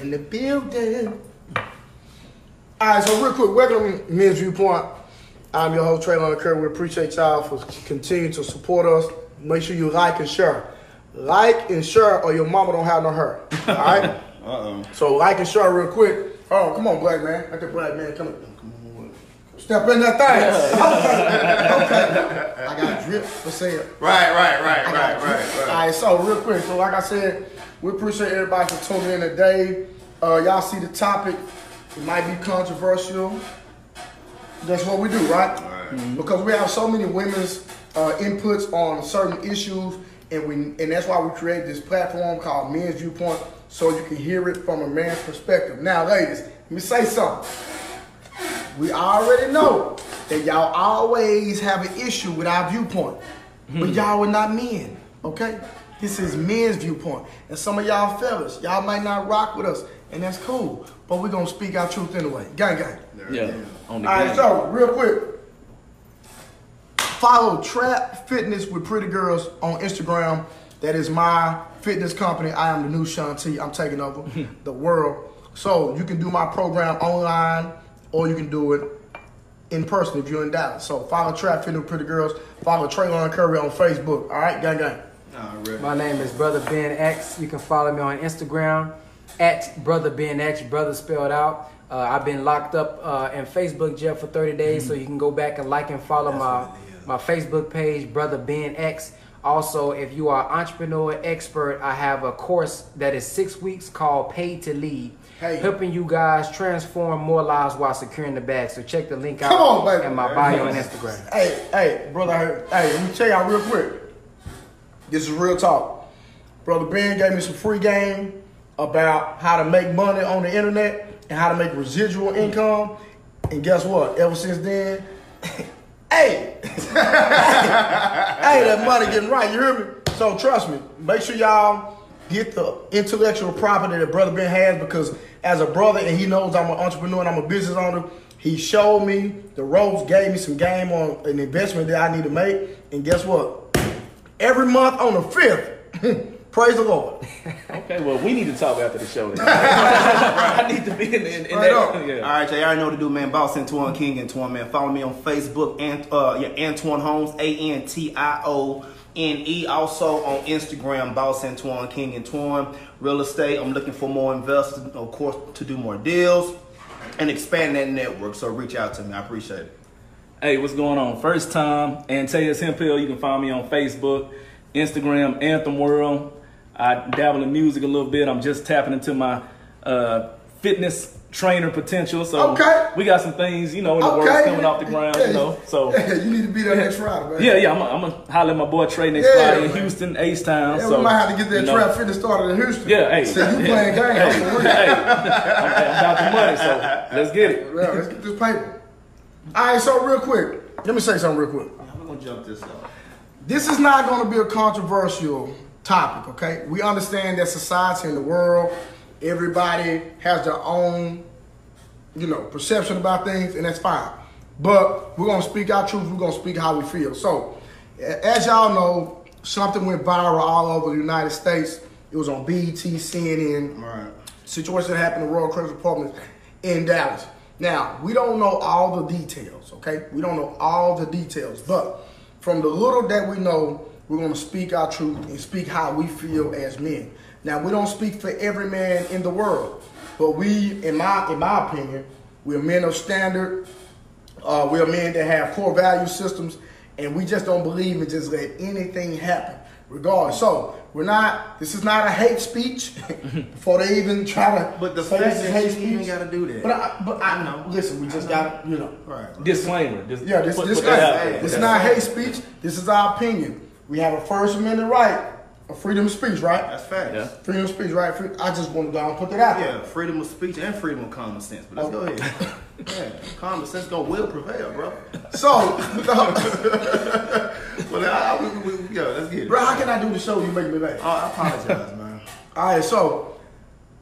in the building. All right, so real quick, welcome to Men's Viewpoint. I'm your host, Traylon Curry. We appreciate y'all for continuing to support us. Make sure you like and share. Like and share, or your mama don't have no hair. All right? Uh-oh. So like and share real quick. Oh, come on, black man. Let the black man come. Come on. Step in that thing. okay. okay. I got drip for sale. Right, right, right, right, right, right. All right, so real quick. So like I said, we appreciate everybody for tuning in today. Uh, y'all see the topic. It might be controversial. That's what we do, right? Right. Because we have so many women's uh, inputs on certain issues, and we and that's why we created this platform called Men's Viewpoint, so you can hear it from a man's perspective. Now, ladies, let me say something. We already know that y'all always have an issue with our viewpoint, but y'all are not men, okay? This is men's viewpoint, and some of y'all fellas, y'all might not rock with us, and that's cool. But we're gonna speak our truth anyway. Gang, gang. Yeah, on the All right, game. so real quick, follow Trap Fitness with Pretty Girls on Instagram. That is my fitness company. I am the new Shaun T. I'm taking over the world. So you can do my program online, or you can do it in person if you're in Dallas. So follow Trap Fitness with Pretty Girls. Follow Traylon Curry on Facebook. All right, gang, gang. Alright. My name is Brother Ben X. You can follow me on Instagram at Brother Ben X, brother spelled out. Uh, I've been locked up uh, in Facebook jail for 30 days, so you can go back and like and follow my my Facebook page, Brother Ben X. Also, if you are entrepreneur expert, I have a course that is six weeks called Paid to Lead, Hey. helping you guys transform more lives while securing the bag. So check the link out Come on, baby. in my bio on Instagram. Hey, hey, brother. Hey, let me tell y'all real quick. This is real talk. Brother Ben gave me some free game about how to make money on the internet and how to make residual income. And guess what? Ever since then, hey, hey, that money getting right. You hear me? So trust me. Make sure y'all get the intellectual property that Brother Ben has because as a brother and he knows I'm an entrepreneur and I'm a business owner, he showed me the ropes, gave me some game on an investment that I need to make. And guess what? Every month on the fifth, praise the Lord. Okay, well, we need to talk after the show. Then. I need to be in, in, in Right that. Yeah. All right, y'all already know what to do, man. Boss Antione King, Antione, man. Follow me on Facebook, and uh, yeah, Antione Holmes, A N T I O N E. Also on Instagram, Boss Antione King, Antione. Real estate. I'm looking for more investors, of course, to do more deals and expand that network. So reach out to me. I appreciate it. Hey, what's going on? First time, Antaeus Hemphill. You can find me on Facebook, Instagram, Anthem World. I dabble in music a little bit. I'm just tapping into my uh, fitness trainer potential. So Okay. we got some things, you know, in the Okay. works coming off the ground, Yeah, you know. So you need to be there next Friday, man. yeah, yeah, I'm gonna holler at my boy Trey next Yeah, Friday in man. Houston, H-Town. Yeah, so, we might have to get that you know. trap fitness started in Houston. Yeah, hey. So you playing games. Hey, hey, I'm, I'm about the money, so let's get it. Yeah, let's get this paper. All right, so real quick, let me say something real quick. I'm gonna jump this up. This is not to be a controversial topic, okay? We understand that society and the world, everybody has their own, you know, perception about things, and that's fine. But we're to speak our truth. We're to speak how we feel. So, as y'all know, something went viral all over the United States. It was on BET, CNN, right. situation that happened in Royal Crest Apartments in Dallas. Now, we don't know all the details, okay? We don't know all the details, but from the little that we know, we're gonna speak our truth and speak how we feel as men. Now, we don't speak for every man in the world, but we, in my in my opinion, we're men of standard. Uh, we're men that have core value systems, and we just don't believe in just let anything happen, regardless. So we're not. This is not a hate speech. before they even try to. But the say fact this is that hate you even gotta do that. But I, but I I know. Listen, we just got to, you know. Right. Disclaimer. Just Yeah, this put- this put that out This is not hate speech. This is our opinion. We have a First Amendment right of freedom of speech, right? That's facts. Yeah. Freedom of speech, right? I just want to go and put that out there. Yeah, freedom of speech and freedom of common sense. But let's go Oh. ahead. yeah, common sense gonna will prevail, bro. So, Well, I, I, we, we, we, yeah, let's get it. bro, how can I do the show? You make me laugh. Oh, I apologize, man. All right, so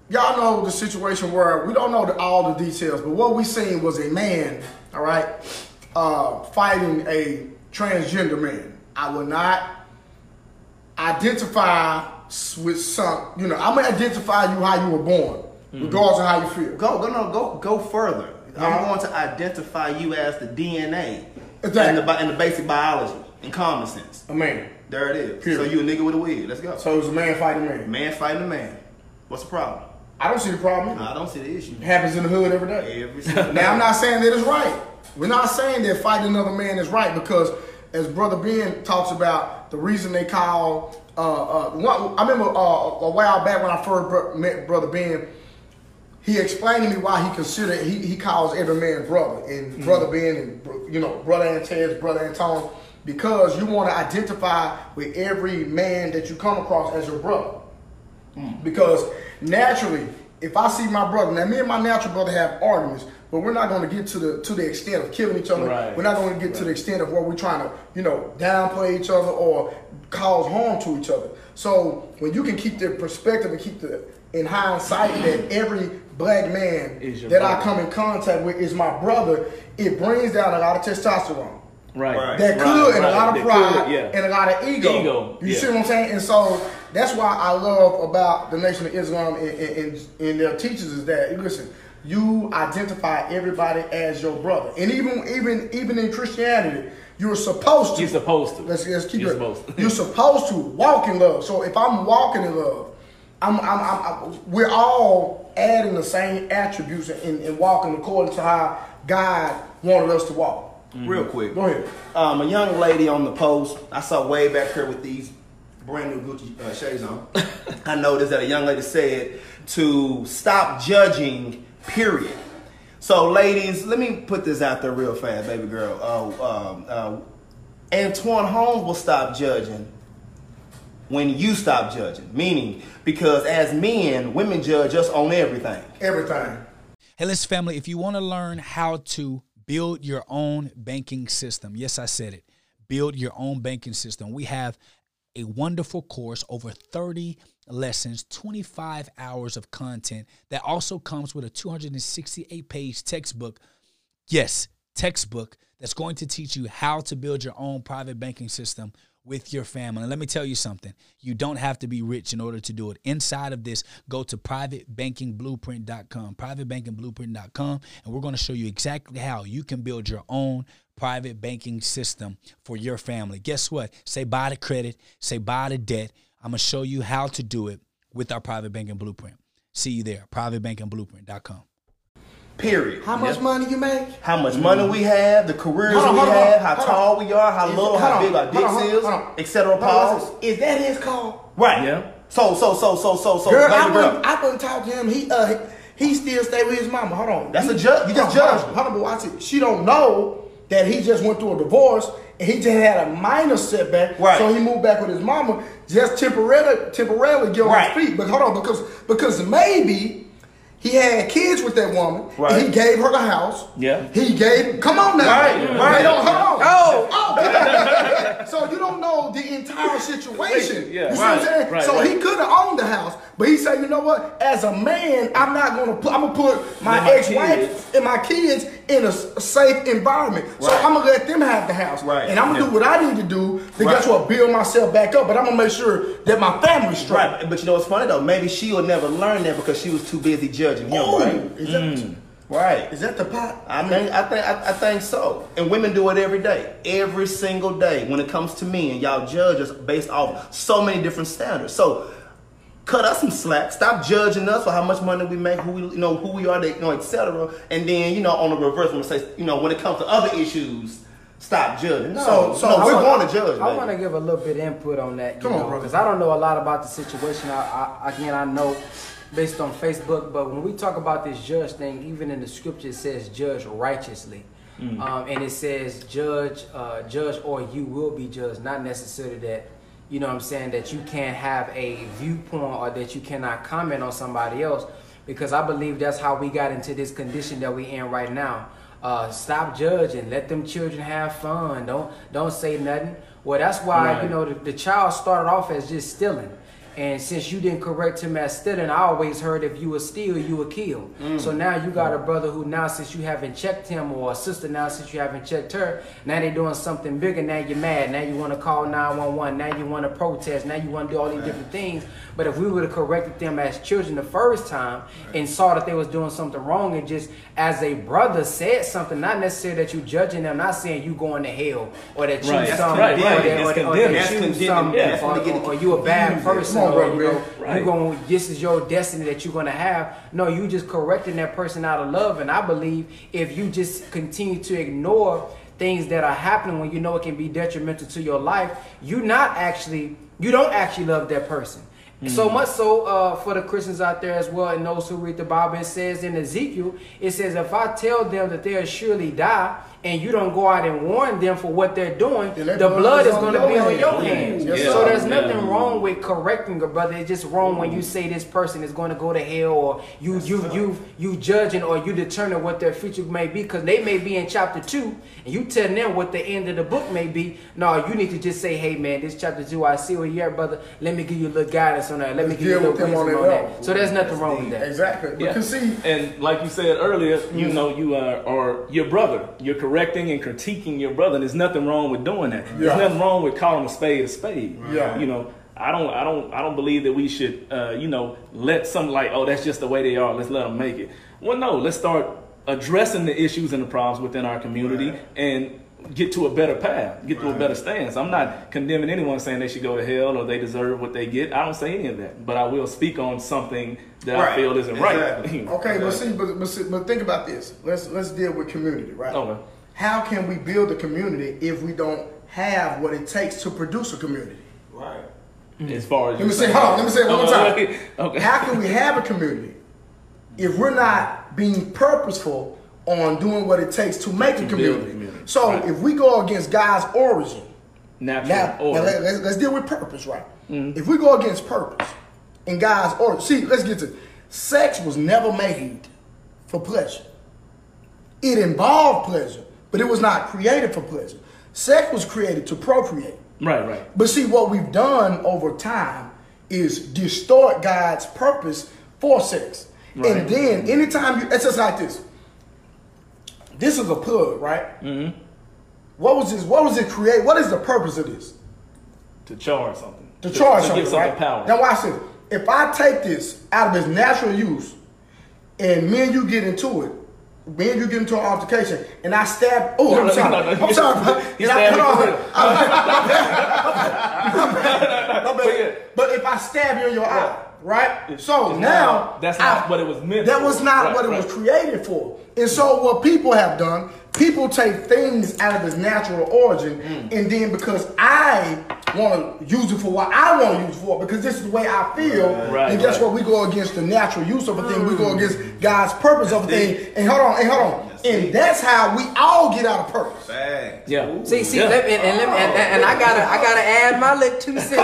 y'all know the situation where we don't know the, all the details, but what we seen was a man, all right, uh, fighting a transgender man. I will not identify with some, you know, I'm gonna identify you how you were born. Mm-hmm. regardless of how you feel. Go, go, no, go, go further. Yeah. I'm going to identify you as the DNA Exactly. and the, and the basic biology and common sense. A man. There it is. Period. So you a nigga with a wig. Let's go. So it's a man fighting a man. man fighting a man. What's the problem? I don't see the problem. No, I don't see the issue. It happens in the hood every day. Every single Now I'm not saying that it's right. We're not saying that fighting another man is right because, as Brother Ben talks about, the reason they call. Uh, uh, one, I remember uh, a while back when I first met Brother Ben. He explained to me why he considered he, he calls every man brother and brother Ben and you know brother Antez, brother Anton, because you want to identify with every man that you come across as your brother. Because naturally, if I see my brother, now me and my natural brother have arguments, but we're not going to get to the to the extent of killing each other. Right. We're not going to get to the extent of where we're trying to, you know, downplay each other or cause harm to each other. So when you can keep the perspective and keep the in hindsight that every black man Is your that I come in contact with is my brother, it brings down a lot of testosterone Right. Right. that Right, could and a lot of That pride could, yeah. and a lot of ego. Ego, You yeah. see what I'm saying? And so that's why I love about the Nation of Islam and, and, and, and their teachers is that listen, you identify everybody as your brother, and even even even in Christianity, you're supposed to. You're supposed to. Let's, let's keep You're it. supposed to. You're supposed to walk in love. So if I'm walking in love, I'm, I'm, I'm, I'm we're all adding the same attributes and, and walking according to how God wanted us to walk. Real quick. Go ahead. Um, a young lady on the post, I saw way back here with these brand new Gucci uh, shades on. I noticed that a young lady said to stop judging, period. So, ladies, let me put this out there real fast, baby girl. Uh, um, uh, Antione Holmes will stop judging when you stop judging. Meaning, because as men, women judge us on everything. Everything. Hey, listen, family, if you want to learn how to build your own banking system, yes, I said it, build your own banking system, we have a wonderful course, over 30 lessons, 25 hours of content that also comes with a 268 page textbook. Yes, textbook that's going to teach you how to build your own private banking system with your family. And let me tell you something you don't have to be rich in order to do it. Inside of this, go to privatebankingblueprint.com, privatebankingblueprint.com, and we're going to show you exactly how you can build your own private banking system for your family. Guess what? Say bye to credit, say bye to debt. I'm going to show you how to do it with our private banking blueprint. See you there, privatebankingblueprint.com. Period. How much Yeah. money you make? How much money we have, the careers Hold on, we hold on, have, how tall on. we are, how Is- little, hold how on, big our hold dicks on, hold is, on. etc. Hold on, Pause. listen. Is that his call? Right. Yeah. So so so so so so Girl, baby I girl. wouldn't, I wouldn't talk to him. He uh he still stay with his mama. Hold on. That's He- a judge. You just hold on, judged. Hold on, but watch it. She don't know that he just went through a divorce and he just had a minor setback. Right. So he moved back with his mama just temporarily temporarily get on Right. his feet. But hold on, because because maybe he had kids with that woman. Right. And he gave her the house. Yeah. He gave come on now. Right, They right. don't hold on. Oh. Oh, so you don't know the entire situation. Yeah, you see right, what I'm saying? right, so right. he could have owned the house, but he said, you know what? As a man, I'm not gonna put. I'm gonna put my, my ex-wife kids. and my kids in a safe environment. So I'm gonna let them have the house, Right, and I'm gonna yeah. do what I need to do to Right. guess what? Build myself back up. But I'm gonna make sure that my family's straight. Right, but you know what's funny though? Maybe she will never learn that because she was too busy judging him, Ooh, right? Is that, mm. Right. is that the pot? I mean, I think I, I think so. And women do it every day, every single day. When it comes to me, and y'all judge us based off so many different standards. So, cut us some slack. Stop judging us for how much money we make, who we, you know, who we are, you know, etc. And then, you know, on the reverse, when it says, you know, when it comes to other issues, stop judging. No, So- so no, we're wanna- going to judge. I baby. want to give a little bit input on that, you Come on, know, brother. because I don't know a lot about the situation. I, I, again, I know based on Facebook, but when we talk about this judge thing, even in the scripture, it says judge righteously. Um, and it says judge, uh, judge, or you will be judged. Not necessarily that, you know what I'm saying, that you can't have a viewpoint or that you cannot comment on somebody else. Because I believe that's how we got into this condition that we in right now. Uh, stop judging. Let them children have fun. Don't don't say nothing. Well, that's why Right. you know the, the child started off as just stealing, And since you didn't correct him as stealing, I always heard if you were steal, you were kill. So now you got a brother who now since you haven't checked him, or a sister now since you haven't checked her, now they're doing something bigger. Now you're mad. Now you want to call 911. Now you want to protest. Now you want to do all these different things. But if we would have corrected them as children the first time and saw that they was doing something wrong, and just as a brother said something, not necessarily that you judging them, not saying you going to hell or that you Right. Some, right, or, right. that, or, that- or that you some, or, when they get or, you a bad person, on, bro, you know. Right. you going this is your destiny that you're gonna have. No, you just correcting that person out of love, and I believe if you just continue to ignore things that are happening when you know it can be detrimental to your life, you not actually you don't actually love that person. So much so uh, for the Christians out there as well, and those who read the Bible, it says in Ezekiel, it says, "If I tell them that they'll surely die, and you don't go out and warn them for what they're doing, Then that the blood is going to your be on your hands." Yes, so there's nothing Yeah. wrong with correcting a brother. It's just wrong when you say this person is going to go to hell, or you you you you judging or you determine what their future may be, because they may be in chapter two, and you tell them what the end of the book may be. No, you need to just say, "Hey, man, this chapter two, I see where you're at, brother. Let me give you a little guidance on that. Let me Let's give you a little with them on that on that." So there's nothing wrong with that. Exactly. Yeah. Because see, And like you said earlier, you mm. know, you are or your brother. You're correcting and critiquing your brother. And there's nothing wrong with doing that. Yeah. There's nothing wrong with calling a spade a spade. Yeah. You know, I don't, I don't, I don't believe that we should, uh, you know, let some like, oh, that's just the way they are. Let's let them make it. Well, no, let's start addressing the issues and the problems within our community and get to a better path, get to a better stance. I'm not condemning anyone saying they should go to hell or they deserve what they get. I don't say any of that, but I will speak on something that I feel isn't Exactly. right. okay, but see, but, but see, but think about this. Let's let's deal with community, right? Okay. How can we build a community if we don't have what it takes to produce a community? Right. As far as Let me say, hold on, let me say it one more time. Okay. okay. How can we have a community if we're not being purposeful on doing what it takes to make a build a community? community. So Right. if we go against God's origin, Natural now, now order. let, us let's deal with purpose, right? Mm-hmm. If we go against purpose and God's order, see, let's get to sex was never made for pleasure. It involved pleasure, but it was not created for pleasure. Sex was created to procreate. right, right. But see, what we've done over time is distort God's purpose for sex. Right. And then anytime you, it's just like this. This is a plug, right? Mm-hmm. What was this? What was it create? What is the purpose of this? To charge something. To charge to something, give something right? power. Now watch this. If I take this out of its natural use, and me and you get into it, me and you get into an altercation, and I stab. Oh, No, I'm no, sorry. no, I'm sorry. bro. You And I- stabbed me hold for on. real. My bad. But if I stab you in your eye, right? So it's now not- that's not what it was meant That for. was not Right, what it right. was created for. And so what people have done, people take things out of its natural origin, Mm. and then because I want to use it for what I want to use it for, because this is the way I feel, Right, and guess right. what? We go against the natural use of a thing. We go against God's purpose of a thing. And hold on, and hold on. And that's how we all get out of purpose. Facts. Yeah. See, see, Yeah. let me, and, and, let me, and, and I gotta, I gotta add my little two cents in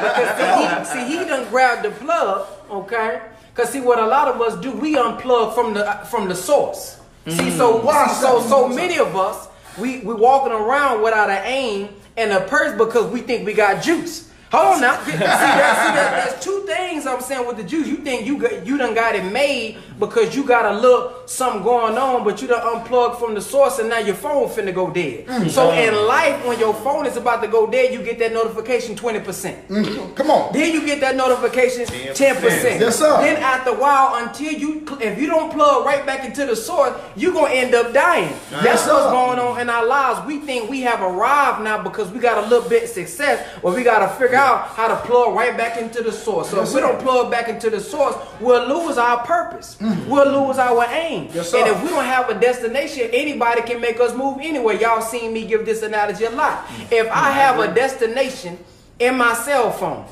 because see, he, see, he done grabbed the plug, okay? Cause see, what a lot of us do, we unplug from the from the source. See, so Why so so many of us, we we walking around without an aim and a purse because we think we got juice. Hold on now. See, that, see that, there's two things I'm saying with the juice. You think you got, you done got it made because you got a little something going on, but you done unplugged from the source and now your phone finna go dead. So in life, when your phone is about to go dead, you get that notification 20%. Mhm. Come on. Then you get that notification 10%. Yes, sir. Then after a while, until you, if you don't plug right back into the source, you're going to end up dying. That's sir. what's going on in our lives. We think we have arrived now because we got a little bit of success, but we got to figure out how to plug right back into the source. So Yes, if we don't plug back into the source, we'll lose our purpose. We'll lose our aim. Mm. Yes, and if we don't have a destination, anybody can make us move anywhere. Y'all seen me give this analogy a lot. If I have a destination in my cell phone,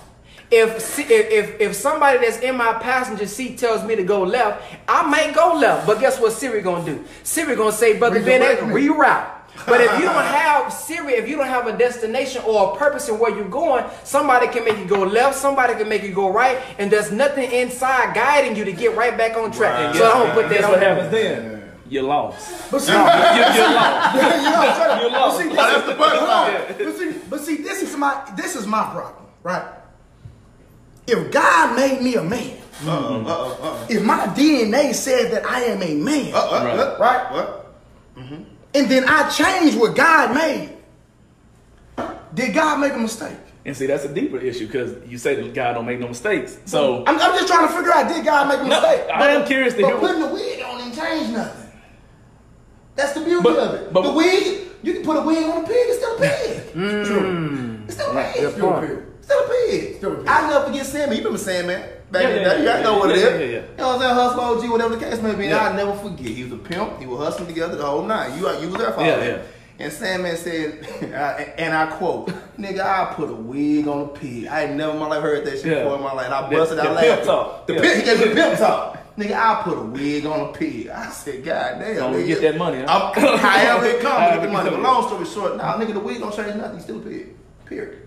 if, if if somebody that's in my passenger seat tells me to go left, I might go left. But guess what Siri gonna do? Siri gonna say, "Brother Ben, reroute." But if you don't have Siri, if you don't have a destination or a purpose in where you're going, somebody can make you go left, somebody can make you go right, and there's nothing inside guiding you to get right back on track. Right. So I'm gonna put that Guess on. what happens then? You're lost. But see, You're, you're lost. you know, shut up. You're lost. But see, that's the hold on. punchline. But see, but see, this is my this is my problem, right? if God made me a man, Uh-oh, uh-oh, uh-oh. if my DNA said that I am a man, Uh-oh, Right. uh-oh. right? Mm-hmm. What? and then I change what God made, did God make a mistake? And see, that's a deeper issue because you say that God don't make no mistakes. So I'm, I'm just trying to figure out did God make a No, mistake? I am curious to but hear what- putting the wig on didn't change nothing. That's the beauty But- of it. but- the wig, you can put a wig on a pig, it's still a pig. Mm. It's still a pig. Good Still a point. pig. Still a pig. Still a pig. I never forget Sandman. You remember Sandman? Back Yeah, in the yeah, day. You yeah, know what it yeah, is. yeah, yeah. You know what I'm saying? Hustle OG, whatever the case may be. Yeah. I never forget. He was a pimp. He was hustling together the whole night. You, you was there for Yeah, yeah. And Sandman said, and I quote, nigga, I put a wig on a pig. I ain't never in my life heard that shit Yeah. before in my life. And I busted the out pimp laughing. talk. The Yeah. pimp, he gave me the pimp talk. Nigga, I put a wig on a pig. I said, God damn. Gonna nigga. get that money, huh? I'm- however it comes, get the money. But long story short, nah, nigga, the wig don't change nothing. He's still a pig. Period.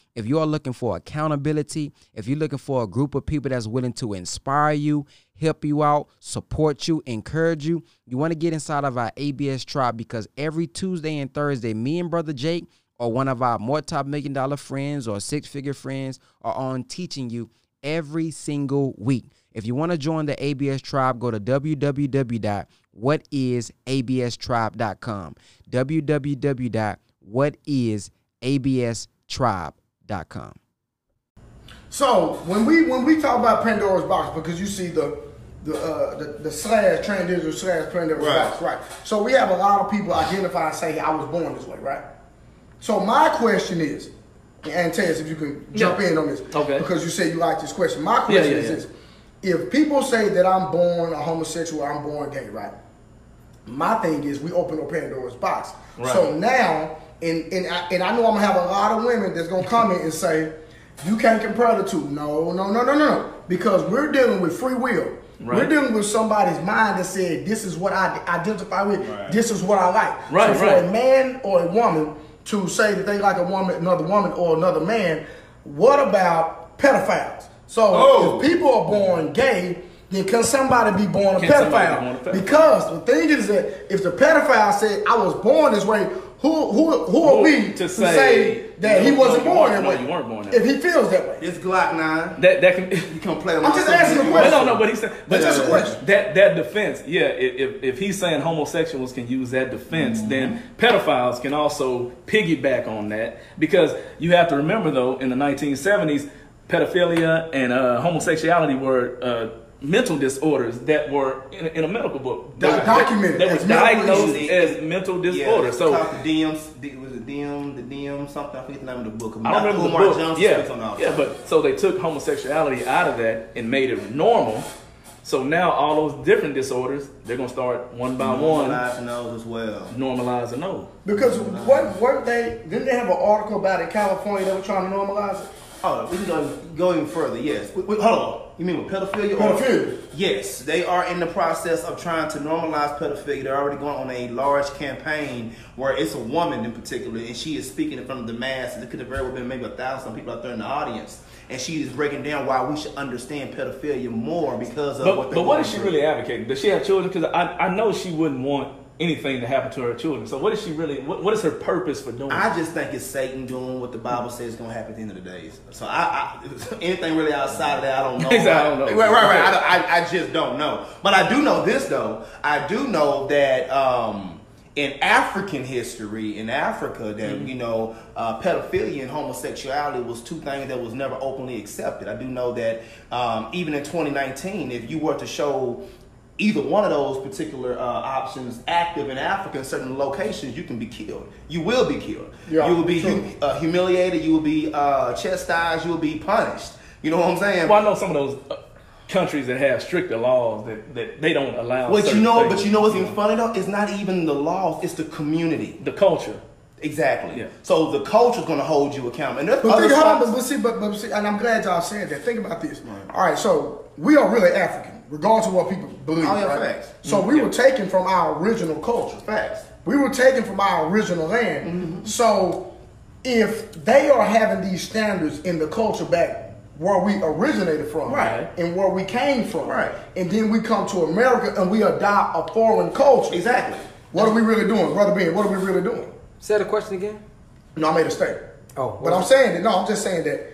If you are looking for accountability, if you're looking for a group of people that's willing to inspire you, help you out, support you, encourage you, you want to get inside of our ABS Tribe because every Tuesday and Thursday, me and Brother Jake or one of our more top million dollar friends or six figure friends are on teaching you every single week. If you want to join the ABS tribe, go to www.whatisaBStribe.com. www.whatisaBStribe.com. So when we when we talk about Pandora's box, because you see the the uh, the, the slash transdigital slash Pandora's Right. box, right? So we have a lot of people identify and say, "I was born this way," right? So my question is, and Tess, if you can jump Yeah. in on this, Okay. Because you said you like this question. My question yeah, is yeah. this: If people say that I'm born a homosexual, I'm born gay, right? My thing is, we open up Pandora's box. Right. So now, and and I, and I know I'm gonna have a lot of women that's gonna come in and say, "You can't compare the two. No, no, no, no, no, because we're dealing with free will. We're dealing with somebody's mind that said, "This is what I identify with. This is what I like." Right, so for right. a man or a woman to say that they like a woman, another woman, or another man, what about pedophiles? So Oh. if people are born gay, then can somebody be born a Can be pedophile? born a pedophile? Because the thing is that if the pedophile said I was born this way, who who who are Who we to to, say, say, that he wasn't born weren't- that no, way? you weren't born that If he feels that way. It's Glock 9. that that can. You come play with I'm my just asking a You- question. No, no, no, but he said, but just a question. That that defense, yeah. If, if if he's saying homosexuals can use that defense, Mm-hmm. then pedophiles can also piggyback on that because you have to remember though, in the 1970s, pedophilia and uh, homosexuality were uh, mental disorders that were in, in a medical book. They Do- documented They as were diagnosed issues. as mental disorders. so talk to DMs. D- was it DM? The DM something? I forget the name of the book. I don't remember the Umar book. Johnson yeah, speaks on all yeah, but so they took homosexuality out of that and made it normal. So now all those different disorders, they're gonna start one by one Live those as well. normalizing those. Because what weren't they? Didn't they have an article about in California that were trying to normalize it? Oh, we can go, go even further. Yes. Wait, wait, hold on. You mean with pedophilia? Pedophilia. Yes, they are in the process of trying to normalize pedophilia. They're already going on a large campaign where it's a woman in particular, and she is speaking in front of the masses. It could have very well been maybe a thousand people out there in the audience, and she is breaking down why we should understand pedophilia more because of But what. but what is she through. really advocating? Does she have children? Because I, I know she wouldn't want anything to happen to her children. So what is she really? What, what is her purpose for doing? I just think it's Satan doing what the Bible says is going to happen at the end of the days. So I, I anything really outside of that, I don't know. Exactly, I don't know. Right, right, right. I, I, I just don't know. But I do know this though. I do know that um, in African history, in Africa, that Mm-hmm. you know, uh, pedophilia and homosexuality was two things that was never openly accepted. I do know that um, even in 2019, if you were to show either one of those particular uh, options active in Africa in certain locations, you can be killed. You will be killed. Yeah, you will be true. hu- uh, humiliated. You will be uh, chastised. You will be punished. You know what I'm saying? well, I know some of those uh, countries that have stricter laws that, that they don't allow. But you know, things. but you know what's even funny though? It's not even the laws; it's the community. the culture. Exactly. Yeah. So the culture's going to hold you accountable. And there's But other think, on, but, but see, but, but see, and I'm glad y'all said that. Think about this. All right, so we are really African, regardless of what people believe. Oh, yeah, right? facts. So we were taken from our original culture. Facts. We were taken from our original land. Mm-hmm. So if they are having these standards in the culture back where we originated from Right. and where we came from, Right. and then we come to America and we adopt a foreign culture. Exactly. What are we really doing, brother Ben? What are we really doing? Say the question again. No, I made a statement. Oh, but I'm saying that no, I'm just saying that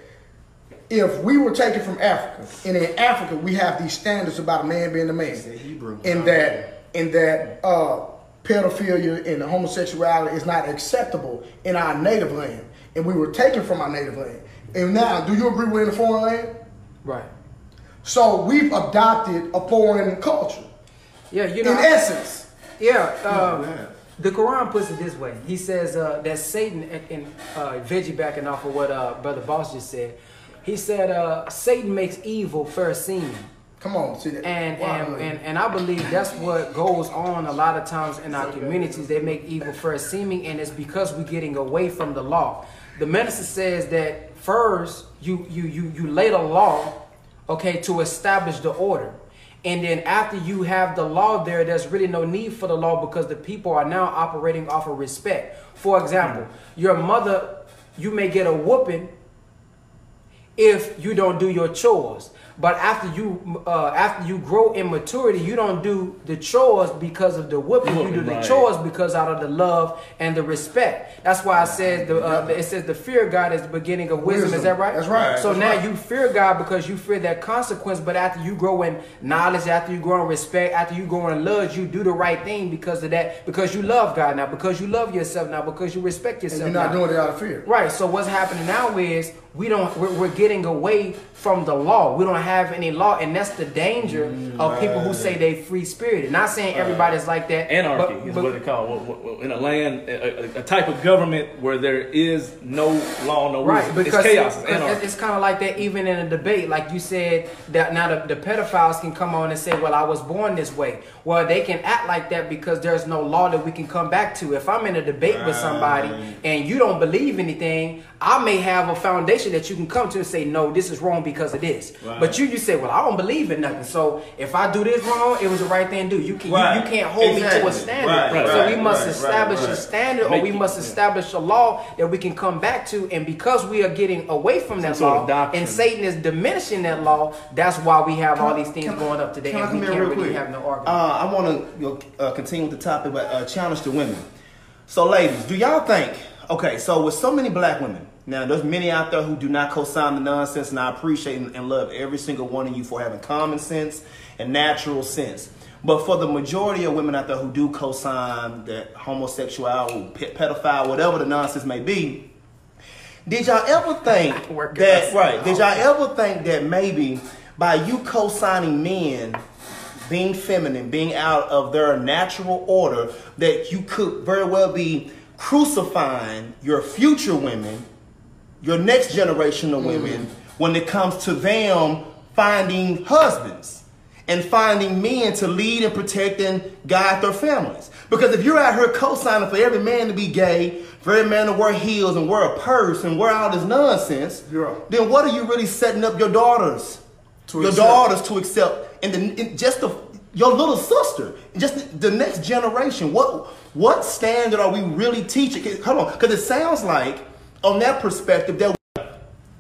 if we were taken from Africa, and in Africa we have these standards about a man being a man, Hebrew. in that in that uh, pedophilia and homosexuality is not acceptable in our native land, and we were taken from our native land. And now, do you agree we're in a foreign land? Right. So we've adopted a foreign culture. Yeah, you know. in essence, Yeah, uh, man. the Quran puts it this way. He says uh, that Satan, and, and uh, Veggie backing off of what uh, Brother Boss just said, he said uh, Satan makes evil first seeming. come on, see that. And, and, and, and I believe that's what goes on a lot of times in our communities. They make evil first seeming, and it's because we're getting away from the law. The minister says that first you, you, you, you lay the law, okay, to establish the order. And then after you have the law there, there's really no need for the law because the people are now operating off of respect. For example, your mother, you may get a whooping if you don't do your chores. But after you uh, after you grow in maturity, you don't do the chores because of the whooping. You do the right. chores because out of the love and the respect. That's why I said the uh, it says the fear of God is the beginning of wisdom. Is that right? That's right. So That's now right. you fear God because you fear that consequence. But after you grow in knowledge, after you grow in respect, after you grow in love, you do the right thing because of that. Because you love God now. Because you love yourself now. Because you respect yourself. and yourself. you're not now. doing it out of fear. Right. So what's happening now is we don't we're, we're getting away from the law. We don't have any law, and that's the danger of mm. people who say they free spirited. Not saying everybody's like that. Anarchy but- is but- what they call it. What- what- in a land, a, a- type of government where there is no law, no Right, rules. because it's chaos. It's it's, kind of like that even in a debate. Like you said, that now the, the pedophiles can come on and say, well, I was born this way. Well, they can act like that because there's no law that we can come back to. If I'm in a debate with somebody and you don't believe anything, I may have a foundation that you can come to and say, no, this is wrong because of this. But you, you say, well, I don't believe in nothing. So if I do this wrong, it was the right thing to do. You, can, Right. you, you can't hold me to a standard. Right, so we must right, establish right, a right. standard or we must establish a law that we can come back to. And because we are getting away from that sort law and Satan is diminishing that law, that's why we have all these things I- going up today can I and we come in can't real really quick? have no argument. Uh, I want to you know, uh, continue with the topic, but uh, challenge to women. So, ladies, do y'all think? Okay, so with so many black women, now there's many out there who do not co-sign the nonsense, and I appreciate and, love every single one of you for having common sense and natural sense. But for the majority of women out there who do co-sign that homosexual, pe- pedophile, whatever the nonsense may be, did y'all ever think that right? Did y'all ever think that maybe by you co-signing men being feminine, being out of their natural order, that you could very well be crucifying your future women, your next generation of women, mm-hmm. when it comes to them finding husbands and finding men to lead and protect and guide their families. Because if you're out here co-signing for every man to be gay, for every man to wear heels and wear a purse and wear all this nonsense, Yeah. then what are you really setting up your daughters? To your accept. daughters to accept, and then and just the your little sister, just the, the next generation. What what standard are we really teaching? Hold on, because it sounds like on that perspective that.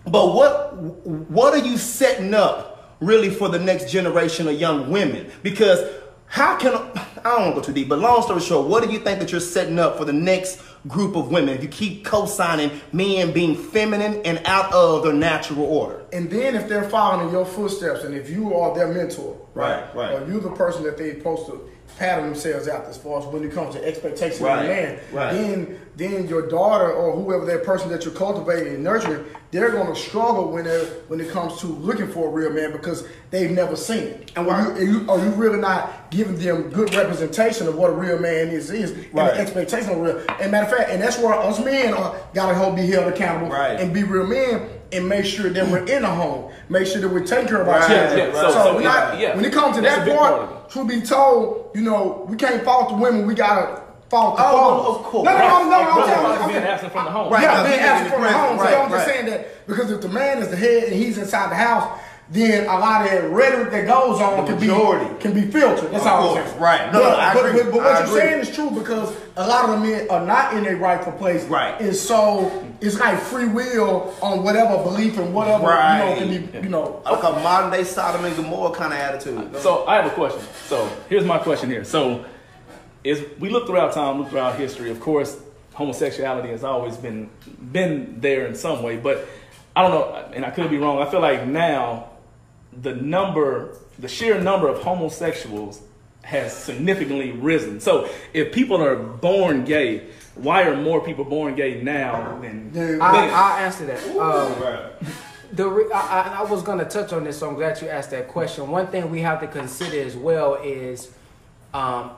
But what what are you setting up really for the next generation of young women? Because how can I don't want to go too deep, but long story short, what do you think that you're setting up for the next group of women if you keep co-signing men being feminine and out of their natural order? And then if they're following in your footsteps, and if you are their mentor, Right, right. or you're the person that they're supposed to pattern themselves out as far as when it comes to expectations Right, of a man, right. then then your daughter or whoever that person that you're cultivating and nurturing, they're going to struggle when when it comes to looking for a real man because they've never seen it. And Right. are you, are you are you really not giving them good representation of what a real man is is and the expectation of real. And matter of fact, and that's where us men are got to hold be held accountable Right. and be real men and make sure that we're in a home, make sure that we take care of our children. yeah, So, so- so we're not- yeah. when it comes to That's that part, part of be told, you know, we can't fault the women. We gotta fault the Oh, fathers. of course. No, no, no, no. I'm telling you, being absent from the home. Right. yeah, being absent from the home. So Right, I'm just saying that because if the man is the head and he's inside the house, then a lot of that rhetoric that goes on The can majority. be can be filtered. That's Of all I'm saying. right. No, but, no, I but, but, but what I you're agree. saying is true because a lot of the men are not in their rightful place. Right. And so it's like free will on whatever belief and whatever Right. you know can be you know. Like a modern day Sodom and Gomorrah kind of attitude. So I have a question. So here's my question here. So is we look throughout time, look throughout history. Of course, homosexuality has always been been there in some way, but I don't know, and I could be wrong. I feel like now the number, the sheer number of homosexuals has significantly risen. So if people are born gay, why are more people born gay now than Dude, I, then? I'll answer that. Um, The re- I, I, I was going to touch on this, so I'm glad you asked that question. One thing we have to consider as well is, um,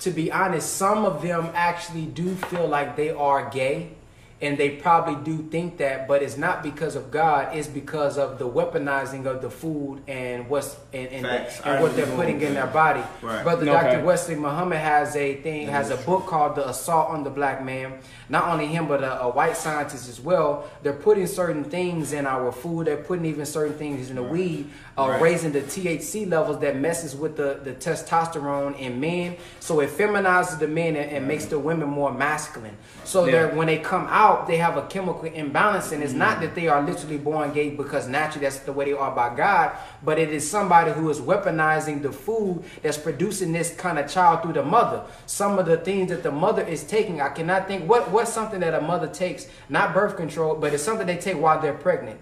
to be honest, some of them actually do feel like they are gay, and they probably do think that, but it's not because of God. It's because of the weaponizing of the food and what's and, and, Facts. and what they're putting in their body. Right. Brother Okay. Dr. Wesley Muhammad has a thing, has a book called The Assault on the Black Man. Not only him, but a, a white scientist as well. They're putting certain things in our food. They're putting even certain things in the weed, uh, Right. raising the THC levels that messes with the, the testosterone in men. So it feminizes the men and, and makes the women more masculine. So Yeah. they're when they come out, they have a chemical imbalance, and it's not that they are literally born gay because naturally that's the way they are by God, but it is somebody who is weaponizing the food that's producing this kind of child through the mother. Some of the things that the mother is taking, I cannot think what what's something that a mother takes, not birth control, but it's something they take while they're pregnant.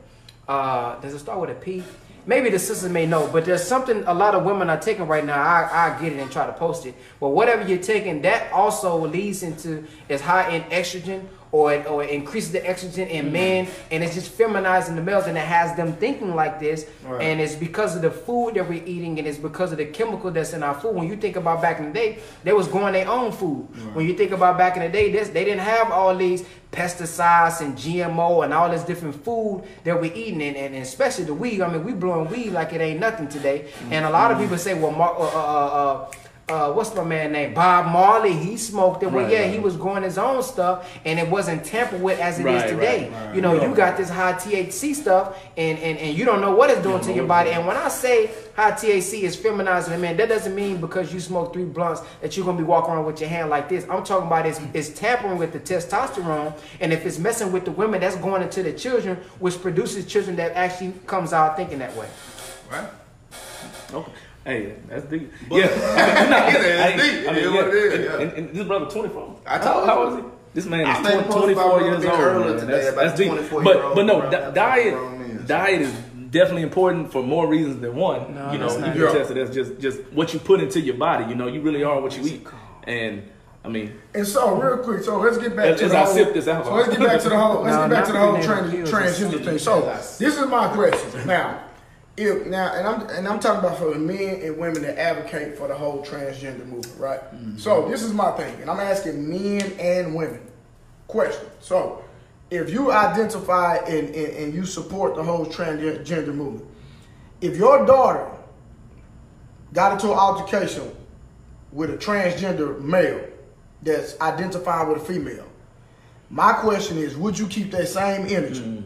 Uh, does it start with a P? Maybe the sisters may know, but there's something a lot of women are taking right now. I, I get it and try to post it. But whatever you're taking, that also leads into is high in estrogen or it, or it increases the estrogen in men, and it's just feminizing the males, and it has them thinking like this. Right. And it's because of the food that we're eating, and it's because of the chemical that's in our food. When you think about back in the day, they was growing their own food. When you think about back in the day, this, they didn't have all these pesticides and GMO and all this different food that we're eating, and, and especially the weed. I mean, we blowing weed like it ain't nothing today. And a lot of people say, well, Mar- uh, uh, uh, uh, what's my man name? Bob Marley. He smoked it. Well, Right, yeah, right. he was growing his own stuff, and it wasn't tampered with as it is Right, today. right, You know, you got this high THC stuff, and, and, and you don't know what it's doing to your body. And when I say high THC is feminizing a man, that doesn't mean because you smoke three blunts that you're gonna be walking around with your hand like this. I'm talking about it's, it's tampering with the testosterone, and if it's messing with the women, that's going into the children, which produces children that actually comes out thinking that way. Right. Okay. Hey, that's deep. yeah, I mean, no, Yeah, I- it's deep. I mean, It is yeah. what it is, And, yeah. and, and this brother, 24. I how, told how you. old he? This man I is 20, 24 about years old. man. today That's, that's deep. But but no, di- diet diet is definitely important for more reasons than one. No, you know, you not can it. attest that's just just what you put into your body. You know, you really are what you eat. And I mean, And so, real quick, so let's get back As- to as the I whole. sip this so let's get back to the whole. Let's No, get back to the not whole trans, transgender thing. So this is my question now. If now, and I'm and I'm talking about for the men and women that advocate for the whole transgender movement, right? Mm-hmm. So this is my thing, and I'm asking men and women question. So if you identify and, and, and you support the whole transgender movement, if your daughter got into an altercation with a transgender male that's identified with a female. My question is, would you keep that same energy? Mm-hmm.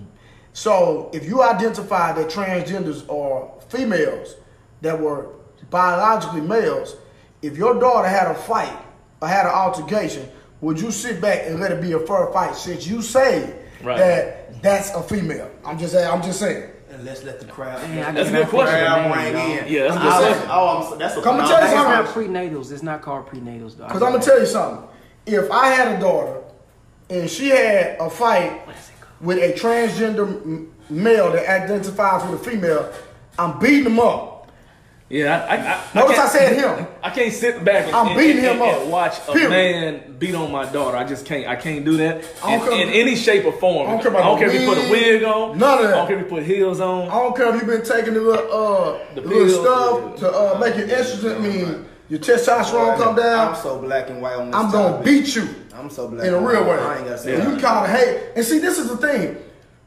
So, if you identify that transgenders are females that were biologically males, if your daughter had a fight or had an altercation, would you sit back and let it be a fair fight since you say Right. that that's a female? I'm just I'm just saying. And let's let the crowd. Man, I That's a cannot good question. think of the Crowd name, bring dog. in. Yeah, that's a I'm good just question. saying, Oh, I'm, that's a Come and no, tell you It's something. not prenatals. It's not called prenatals, though. Because I'm gonna tell you something. If I had a daughter and she had a fight with a transgender m- male that identifies with a female, I'm beating him up. yeah, I, I, I, Notice I can't- said him. I can't sit back and, I'm and- beating and- him up. watch a Period. man beat on my daughter. I just can't. I can't do that in, care- in any shape or form. I don't care about if you put a wig, on. none of that. I don't care if you put heels on. I don't care if you've been taking the little uh The the little stuff to uh, make your estrogen. I mean, your oh, testosterone come down. I'm so black and white on this I'm gonna beat you. I'm so black in a real way. I ain't gotta say And you nothing. call it hate. And see, this is the thing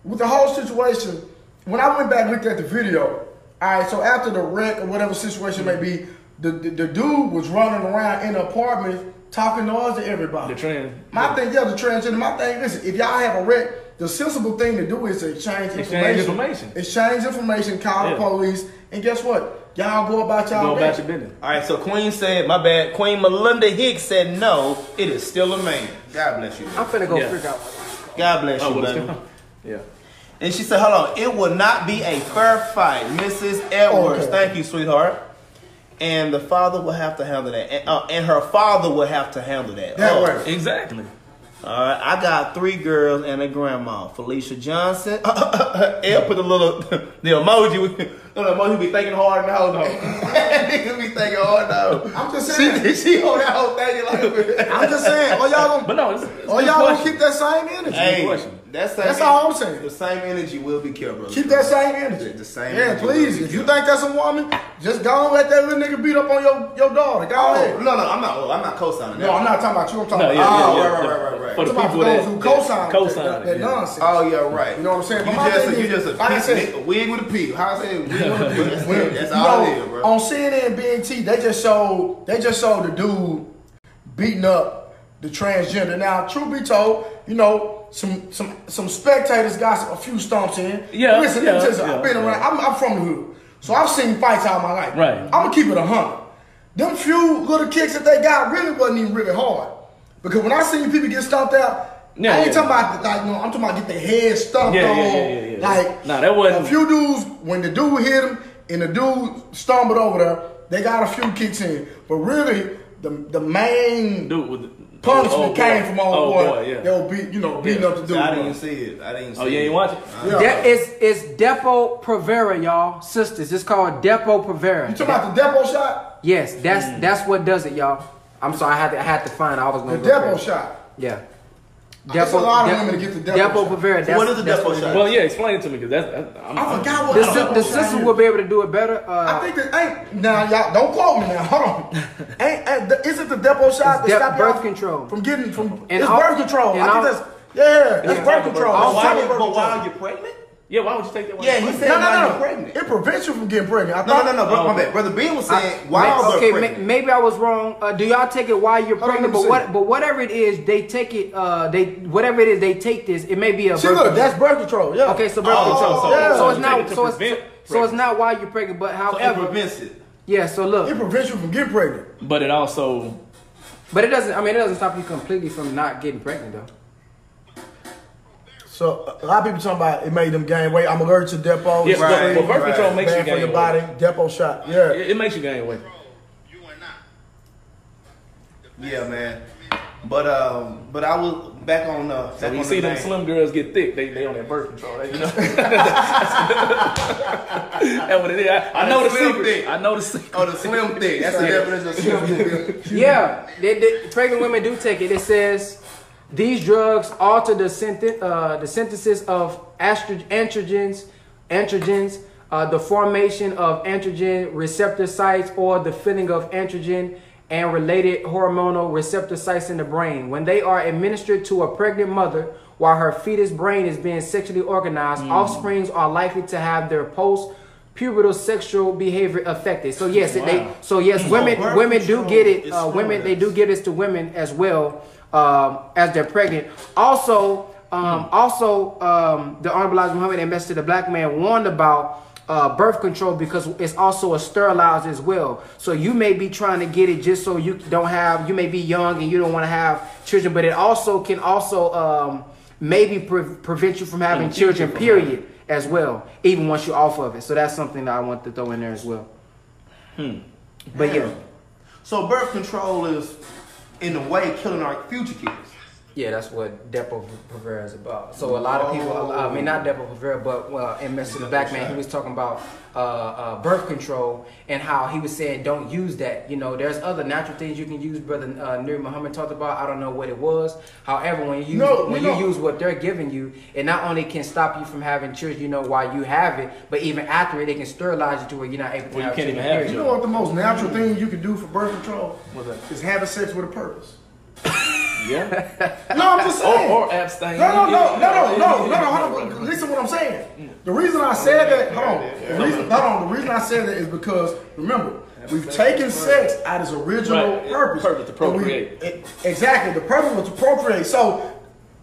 with the whole situation. When I went back and looked at the video, all right. So after the wreck or whatever situation may be, the, the the dude was running around in the apartment talking noise to everybody. The trans. My thing, yeah, the transgender. My thing, listen, if y'all have a wreck, the sensible thing to do is to exchange, Exchange information. information. Exchange information, call Yeah. the police, and guess what? Y'all go about y'all Go about day. your business. All right, so Queen said, my bad. Queen Melinda Hicks said no. It is still a man. God bless you. I'm finna go Yeah. figure out. God bless Oh, you, baby. Yeah. And she said, hold on, it will not be a fair fight, Mrs. Edwards. Okay. Thank you, sweetheart. And the father will have to handle that. And, uh, and her father will have to handle that. That Oh. way. Exactly. All right, I got three girls and a grandma. Felicia Johnson. Elle put the little the emoji. with- The emoji be thinking hard now. though. Nigga be thinking hard now. I'm just saying. She, she on that whole thing like. I'm just saying. All y'all gonna, But no, it's, it's oh, a all y'all gonna keep that same energy. Hey, question. that's That's all I'm saying. The same energy will be killed, brother. Keep that same energy. The- the same Yeah, energy please. If you think that's a woman, just go and let that little nigga beat up on your, your daughter. Go Oh, ahead. no, no, I'm not. Oh, I'm not co-signing that. No, I'm not talking about you. I'm talking No, about yeah, Oh, yeah, right, yeah. right, right, right, right. For the people that, those who that co-sign co-sign that, it, that yeah. nonsense. Oh yeah, right. You know what I'm saying? You But my just, thing you is, just a, like I piece- said- a wig with a pig. How I say wig with a pig? That's, it. that's all know, it is, bro. On CNN BNT, they just showed they just showed the dude beating up the transgender. Now, truth be told, you know, some some some spectators got a few stomps in. Yeah, listen, yeah, let me tell you something. yeah, I've been yeah. around. I'm, I'm from the hood, so I've seen fights all my life. Right. I'm gonna keep it a hundred. Them few little kicks that they got really wasn't even really hard. Because when I seen people get stomped out, Yeah, I ain't talking about like no, I'm talking about get their head stomped Yeah, on. yeah, yeah, yeah. Like Nah, that wasn't- a few dudes when the dude hit him and the dude stumbled over there, they got a few kicks in. But really, the the main Dude with the punishment oh, boy. came from old oh, boy. boy, yeah. They were beat, you know, beating Yeah. up the dude. I didn't see it. I didn't see it. Oh, you ain't watch it? Yeah. De- it's it's Depo Provera, y'all, sisters. It's called Depo Provera. You talking about the Depo shot? Yes, that's Mm. that's what does it, y'all. I'm sorry, I had to I had to find. I was going to Depo shot. Yeah. It's a lot of women to get the Depo Depo shot. Provera. That's, what is the Depo shot? Well, yeah, explain it to me because that's, that's I'm, I forgot what The, the, si- Depo the shot sister is. will be able to do it better. I Uh, think that ain't now y'all don't quote me now. Hold on. ain't, ain't the, is it the Depo shot It's that de- stop birth control. from getting from? And it's all- birth control. I think all- that's yeah, that's Yeah, birth birth control. control. That's But birth why, but why control. are pregnant? Yeah, why would you take that one? Yeah, he said No, why no, no, no. pregnant. It prevents you from getting pregnant. I No, thought, no, no, no. Bro, Oh. my bad. Brother Ben was saying I- why okay, they ma- pregnant? maybe I was wrong. Uh, do y'all take it while you're pregnant? But what? But whatever it is, they take it. Uh, they whatever it is, they take this. It may be a See, birth look, control. that's birth control. Yeah. Okay, so birth Oh, control. So, yeah. so it's not. it So it's, prevent so it's not while you're pregnant. But So it however, prevents it. yeah. So look. it prevents you from getting pregnant. But it also, but it doesn't. I mean, it doesn't stop you completely from not getting pregnant though. So a lot of people talking about it made them gain weight. I'm allergic to Depo. yeah, Right, but birth right. control makes you bad for gain your weight. body. Depo shot. Yeah. It, it makes you gain weight. Yeah, man. But um, but I was back on uh, back So when on you see the them slim girls get thick, they they on that birth control. They, you know, that's what it is. I, I know the Slim secret. thick. I know the secret. Oh, the slim thing. That's the definition of slim thing. Yeah, they, they, pregnant women do take it. It says these drugs alter the synth- uh, the synthesis of astro- androgens, androgens, uh, the formation of androgen receptor sites, or the filling of androgen and related hormonal receptor sites in the brain. When they are administered to a pregnant mother while her fetus brain is being sexually organized, offsprings are likely to have their post pubertal sexual behavior affected. So yes, it, they so yes, women women do get it. Uh, women they do get this to women as well um, as they're pregnant. Also, um, also um, the Honorable Elijah Muhammad, Ambassador to the Black Man, warned about. Uh, birth control because it's also a sterilizer as well. So you may be trying to get it just so you don't have. You may be young and you don't want to have children, but it also can also um, maybe pre- prevent you from having the children. Period, as well. Even once you're off of it. So that's something that I want to throw in there as well. Hmm. But yeah. So birth control is in a way killing our future kids. Yeah, that's what Depo Provera is about. So a lot of people, I mean, not Depo Provera, but well, in Mr. the Black Man, he was talking about uh, uh, birth control and how he was saying don't use that. You know, there's other natural things you can use. Brother uh, Nuri Muhammad talked about. I don't know what it was. However, when you use No, when you you use what they're giving you, it not only can stop you from having children, you know, while you have it, but even after it, it can sterilize you to where you're not able to Well, you have can't children. even have. You know what the most natural thing you can do for birth control What's that? is having sex with a purpose. Yeah. No, I'm just saying. or, or abstain. No, no, no, no, no, no, no, no. Hold on. Listen to what I'm saying. The reason I said that, hold on. The reason, hold on. The reason I said that is because remember, we've taken sex out its original Right. purpose. Purpose to And we- procreate. it- exactly. The purpose was to procreate. So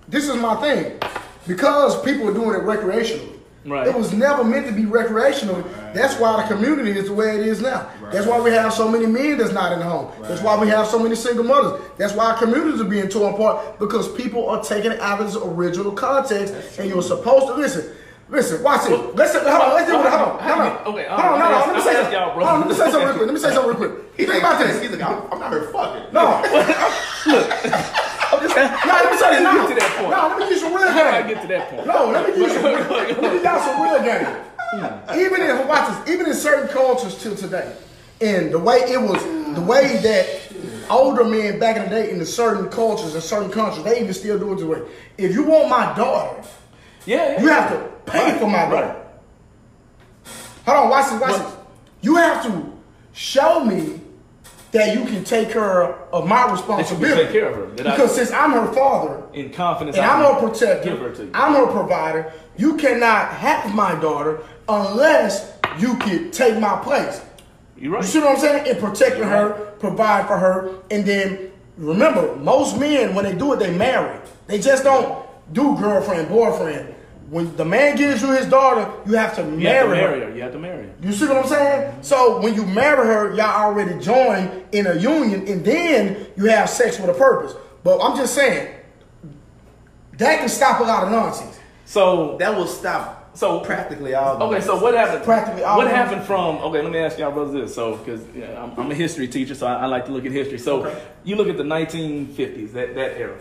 this is my thing. because people are doing it recreationally. Right. It was never meant to be recreational. That's why the community is the way it is now. That's why we have so many men that's not in the home. That's why we have so many single mothers. That's why our communities are being torn apart because people are taking it out of its original context, and you're supposed to listen. Listen, watch it. Let's hold on. Let's do it. Hold on. Hold on. okay, Hold on. No, no. I'll Let me say I'll something. bro. Hold on, Let me say something real quick. Let me say something real quick. He Think about this. He's like, I'm, I'm not here fucking. No. I'm just, No, let me say this. How No, you get to that point? no, let me you some real How I game. get to that point? No, let me you some. let me y'all some real game. Hmm. Even in watch this, even in certain cultures till today, and the way it was, the way that older men back in the day in the certain cultures and certain countries, they even still do it this way. If you want my daughter, Yeah, yeah. you have to pay for my daughter. Hold on, watch this, watch What? this. You have to show me that you can take care of my responsibility. take care of her, that I- because since I'm her father, in confidence. and I'm her protector. Give her to you. I'm her provider. You cannot have my daughter unless you can take my place. You're right. You see what I'm saying? In protecting her, provide for her, and then remember, most men when they do it, they marry. They just don't do girlfriend, boyfriend. When the man gives you his daughter, you have to You marry, have to marry her. You have to marry her. You see what I'm saying? So when you marry her, y'all already joined in a union, and then you have sex with a purpose. But I'm just saying that can stop a lot of nonsense. So That will stop So- practically all. the Okay, so what happened? Practically all What of happened from? Okay, let me ask y'all brothers this. So, because yeah, I'm, I'm a history teacher, so I, I like to look at history. So, you look at the 1950s, that that era.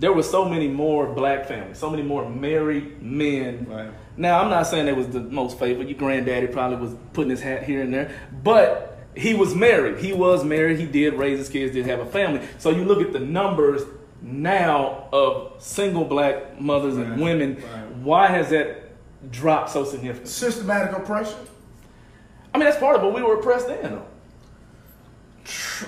There were so many more black families, so many more married men. Right. Now, I'm not saying they was the most favored. Your granddaddy probably was putting his hat here and there, but he was married. He was married. He did raise his kids, did have a family. So you look at the numbers now of single black mothers and women. Right. Why has that dropped so significantly? Systematic oppression. I mean, that's part of it. We were oppressed then, though.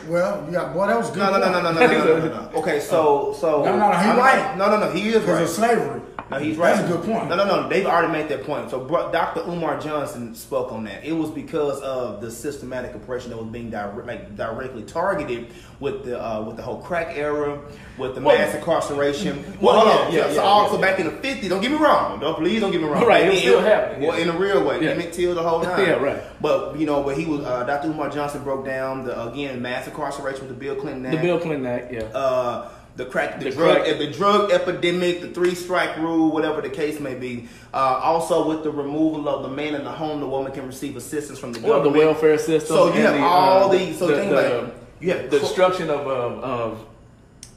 Well, got boy, that was good. No, no, no, no, no, no, no, no, no, no. Okay, so, so. No, no, no, he I'm right. No, no, no, he is right. Because of slavery. No, he's right. That's a good point. No, no, no. They've already made that point. So, bro, Dr. Umar Johnson spoke on that. It was because of the systematic oppression that was being direct, like, directly targeted with the uh, with the whole crack era, with the Well, mass incarceration. well, Well, hold on. yeah, so, yeah, so also yeah, back in the '50s. Don't get me wrong. Don't please don't get me wrong. Right, it was still happening, Well, in a real way. Yeah. Emmett Till the whole nine. Yeah, right. But you know, but he was uh, Dr. Umar Johnson broke down the again mass incarceration with the Bill Clinton Act The Bill Clinton Act, yeah. uh, the crack, the, The drug, crack- the drug epidemic, the three strike rule, whatever the case may be. Uh, also, with the removal of the man in the home, the woman can receive assistance from the Or the welfare system. So you have the, all uh, these. So the, think the, about it. You have the destruction of of, of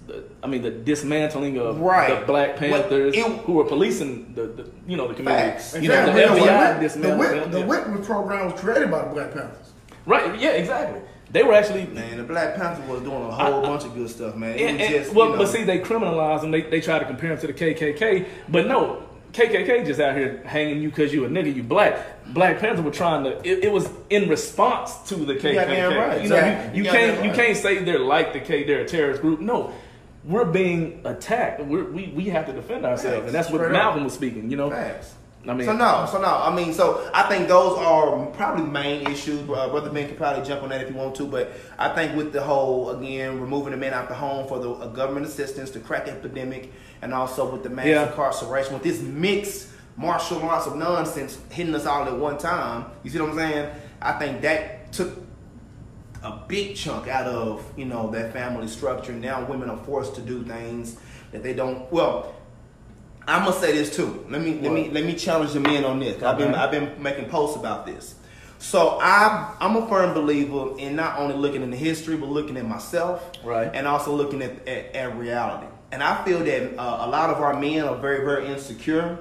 the, I mean the dismantling of Right. the Black What- Panthers it- who were policing the, the you know the community. Facts. You know, the Exactly. FBI The dismantled the, Whit- the yeah. Whitman program was created by the Black Panthers. Right? Yeah, exactly. They were actually Man, the Black Panther was doing a whole I- bunch of good stuff, man. It And- was and- just, well, you know, but see, they criminalize them. They they try to compare them to the KKK, but no, KKK just out here hanging you because you a nigga, you black. Black Panther were trying to. It, it was in response to the KKK. goddamn right. You know, Exactly. you, you You can't goddamn you can't say they're like the K. They're a terrorist group. No. We're being attacked. We're, we we have to defend ourselves, Facts. and that's what Straight up. Malcolm was speaking. You know, Facts. I mean, so no, so no. I mean, so I think those are probably main issues. Uh, Brother Ben could probably jump on that if you want to, but I think with the whole again removing the men out the home for the uh, government assistance, the crack epidemic, and also with the mass Yeah. incarceration, with this mixed martial arts of nonsense hitting us all at one time. You see what I'm saying? I think that took a big chunk out of you know that family structure. Now women are forced to do things that they don't. Well, I'm gonna say this too. Let me let me let me challenge the men on this. 'cause I've been I've been making posts about this. So I'm I'm a firm believer in not only looking in the history, but looking at myself, Right. and also looking at at, at reality. And I feel that uh, a lot of our men are very very insecure,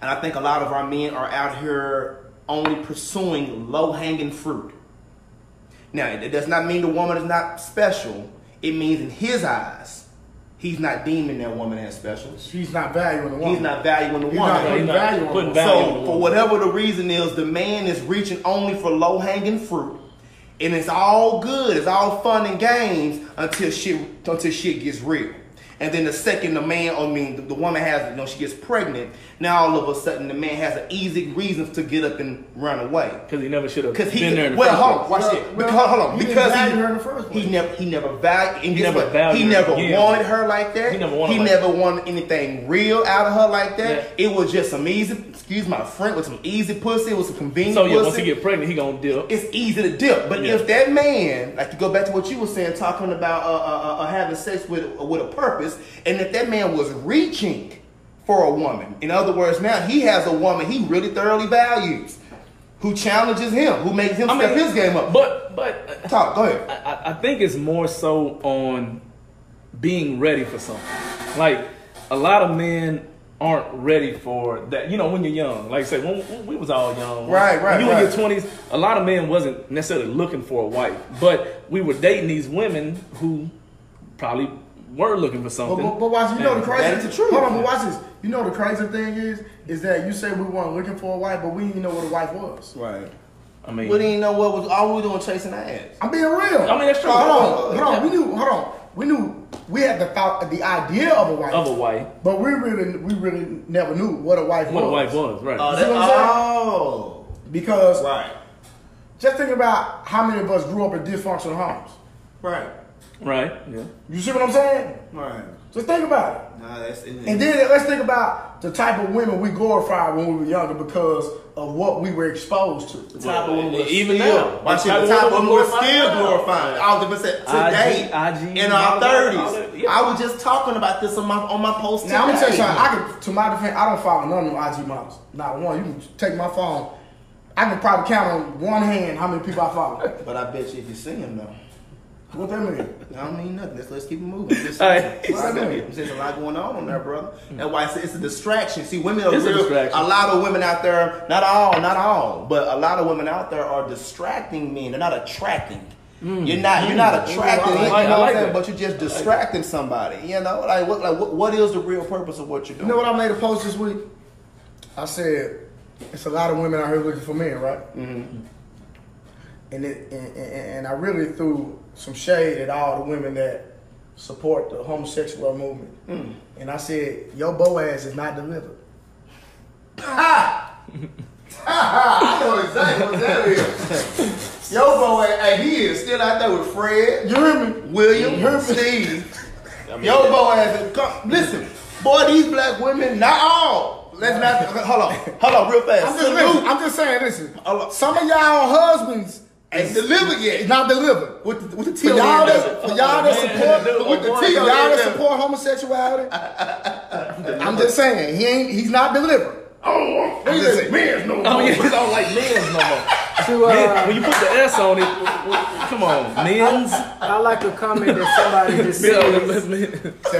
and I think a lot of our men are out here only pursuing low hanging fruit. Now, it does not mean the woman is not special. It means in his eyes, he's not deeming that woman as special. He's not valuing the woman. He's not valuing the He's woman. not putting He's not value on putting value on the So, for whatever the reason is, the man is reaching only for low hanging fruit, and it's all good, it's all fun and games until shit until shit gets real. And then the second the man, I mean, the, the woman has, you know, she gets pregnant. Now all of a sudden the man has an easy reason to get up and run away. Because he never should have Because he been there in the well, first hold on, watch Well, it. well, Because hold on, he didn't because he, her in the first place. he never he never valued and He never what? valued he never again. wanted her like that. He never wanted He like never wanted anything real out of her like that. Yeah. It was just some easy, excuse my friend, with some easy pussy. It was some convenient So yeah, pussy once he get pregnant, he gonna dip. it's easy to dip. But Yeah. if that man, like to go back to what you were saying, talking about uh, uh, uh, having sex with with a purpose, and if that man was reaching for a woman, in other words, now he has a woman he really thoroughly values, who challenges him, who makes him I step mean, his game up. But but uh, Talk, go ahead. I, I- think it's more so on being ready for something. Like a lot of men aren't ready for that. You know, when you're young, like I said, when, when we was all young, Right, right, you in your twenties, a lot of men wasn't necessarily looking for a wife, but we were dating these women who probably were looking for something. but, but watch, you know the crazy. that is the truth. Hold on, but watch this. You know the crazy thing is, is that you say we weren't looking for a wife, but we didn't know what a wife was. Right. I mean, We didn't know what was all we were doing chasing ass. I'm being real. I mean, that's true. Hold on, hold on. We knew. Hold on. We knew we had the thought, the idea of a wife, of a wife, but we really, we really never knew what a wife what was. a wife was, right? Oh, You see that- what I'm saying? oh. Because right, just think about how many of us grew up in dysfunctional homes. right, right? Yeah. You see what I'm saying? right. So think about it. Nah, that's And then let's think about the type of women we glorified when we were younger because of what we were exposed to. The type of women we're Even still, now. watch The it, type the type of women women we're glorified still now. glorifying. All the percent today, IG, in our thirties. yeah. I was just talking about this on my on my post Now I'm gonna tell you today. something. I can, to my defense, I don't follow none of them IG models. Not one. You can take my phone. I can probably count on one hand how many people I follow. But I bet you if you see them though, What that mean? I don't mean nothing. Let's, let's keep it moving. Just, All right. What's that mean? There's a lot going on on there, brother. That's why it's, it's a distraction. See, women are It's a real. distraction. lot of women out there, not all, not all, but a lot of women out there are distracting men. They're not attracting. You're not. You're not attracting. Mm. I you like- know like saying? that. But you're just distracting somebody. You know, like what? Like what, what is the real purpose of what you're doing? You know what I made a post this week? I said it's a lot of women out here looking for men, right? Mm-hmm. And, it, and, and and I really threw some shade at all the women that support the homosexual movement. Hmm. And I said, your Boaz is not delivered. Ha! I know exactly what that is. Yo, boy, hey, he is still out there with Fred. You hear me? William, You hear me? Steve. Yo, boy, has come. Listen, boy, these black women, not all. Let's not. Hold on, hold on, real fast. I'm just, listen, I'm just saying, listen. Some of y'all husbands Ain't delivered is yet. not delivered. With the, with the T on y'all the end that, of for y'all that support, with the for T y'all on the that of support homosexuality, I'm just saying he ain't. He's not delivered. Oh, I'm just saying. men's no Oh yeah, you don't like men's no more. To, Men, uh, when you put the S on it, w- w- come on, men's. I like a comment that somebody just said.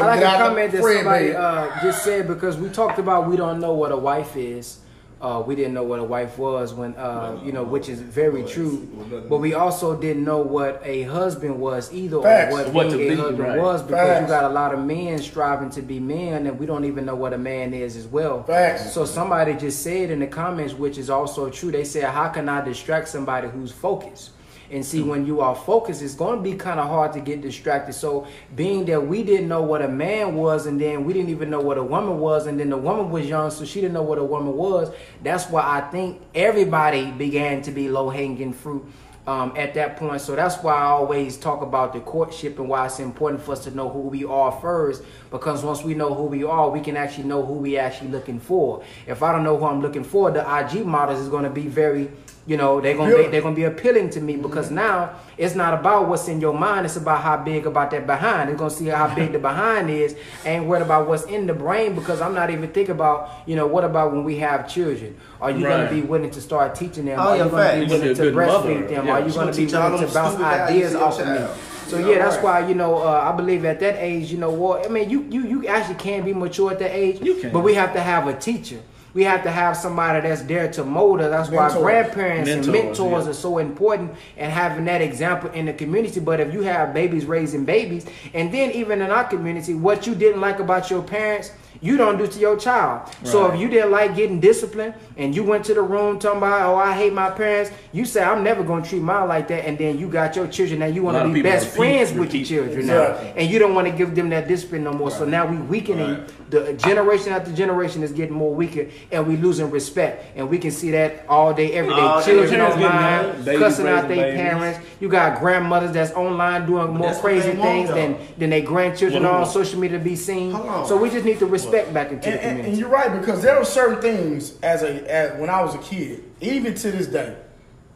I like a comment that somebody uh, just said because we talked about we don't know what a wife is. Uh, we didn't know what a wife was when uh, you know, which is very true. But we also didn't know what a husband was either, Facts. or what, What to being a be, husband right. was, because you got a lot of men striving to be men, and we don't even know what a man is as well. Facts. So somebody just said in the comments, which is also true. They said, "How can I distract somebody who's focused?" And see, when you are focused, it's going to be kind of hard to get distracted. So, being that we didn't know what a man was, and then we didn't even know what a woman was, and then the woman was young, so she didn't know what a woman was. That's why I think everybody began to be low hanging fruit um, at that point. So that's why I always talk about the courtship and why it's important for us to know who we are first. Because once we know who we are, we can actually know who we actually looking for. If I don't know who I'm looking for, the IG models is going to be very, you know, they're going to be, Appealing. they're going to be appealing to me because now it's not about what's in your mind. It's about how big about that behind. They're going to see how big the behind is. I ain't worried about what's in the brain because I'm not even thinking about, you know, what about when we have children? Are you Right. going to be willing to start teaching them? Oh, Are you going to fact. be You gonna be willing to good mother. breastfeed them? Yeah. Are you She going gonna be teach willing them to bounce ideas off of me? So Yeah, yeah, that's why you know uh, I believe at that age, you know, well, I mean, you you you actually can be mature at that age, You can. but we have to have a teacher. We have to have somebody that's there to mold us. That's why Mentors. grandparents and Mentors, mentors yeah. are so important and having that example in the community. But if you have babies raising babies, and then even in our community, what you didn't like about your parents, you don't do to your child. So if you didn't like getting disciplined and you went to the room talking about, oh, I hate my parents, you say, I'm never going to treat mine like that. And then you got your children and you want to be best repeat- friends with your children Exactly. now. And you don't want to give them that discipline no more. So now we weakening the generation after generation is getting more weaker and we losing respect. And we can see that all day, every day. All Children online, cussing out their parents. You got grandmothers that's online doing more crazy things than than their grandchildren on social media to be seen. So we just need to respect back into And, the and, and you're right because there were certain things as a as when I was a kid, even to this day,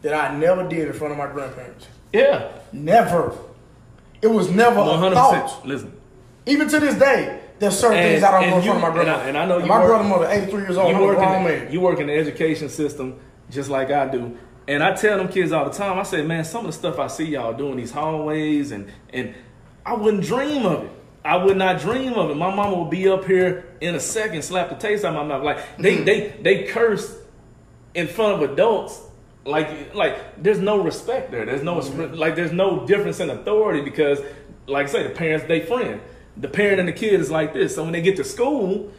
that I never did in front of my grandparents. Yeah, Never. It was never one a thought. Listen, Even to this day, there's certain And- things I don't and do in front of my and I- grandma. and I know you my work- grandmother, 83 years old, you I'm a work grown in the, man. you work in the education system just like I do. And I tell them kids all the time, I say, man, some of the stuff I see y'all doing these hallways and and I wouldn't dream of it. I would not dream of it. My mama would be up here in a second, slap the taste out of my mouth. Like they Mm-hmm. they they curse in front of adults. Like like there's no respect there. There's no Mm-hmm. like there's no difference in authority because like I say, the parents they friend. The parent and the kid is like this. So when they get to school,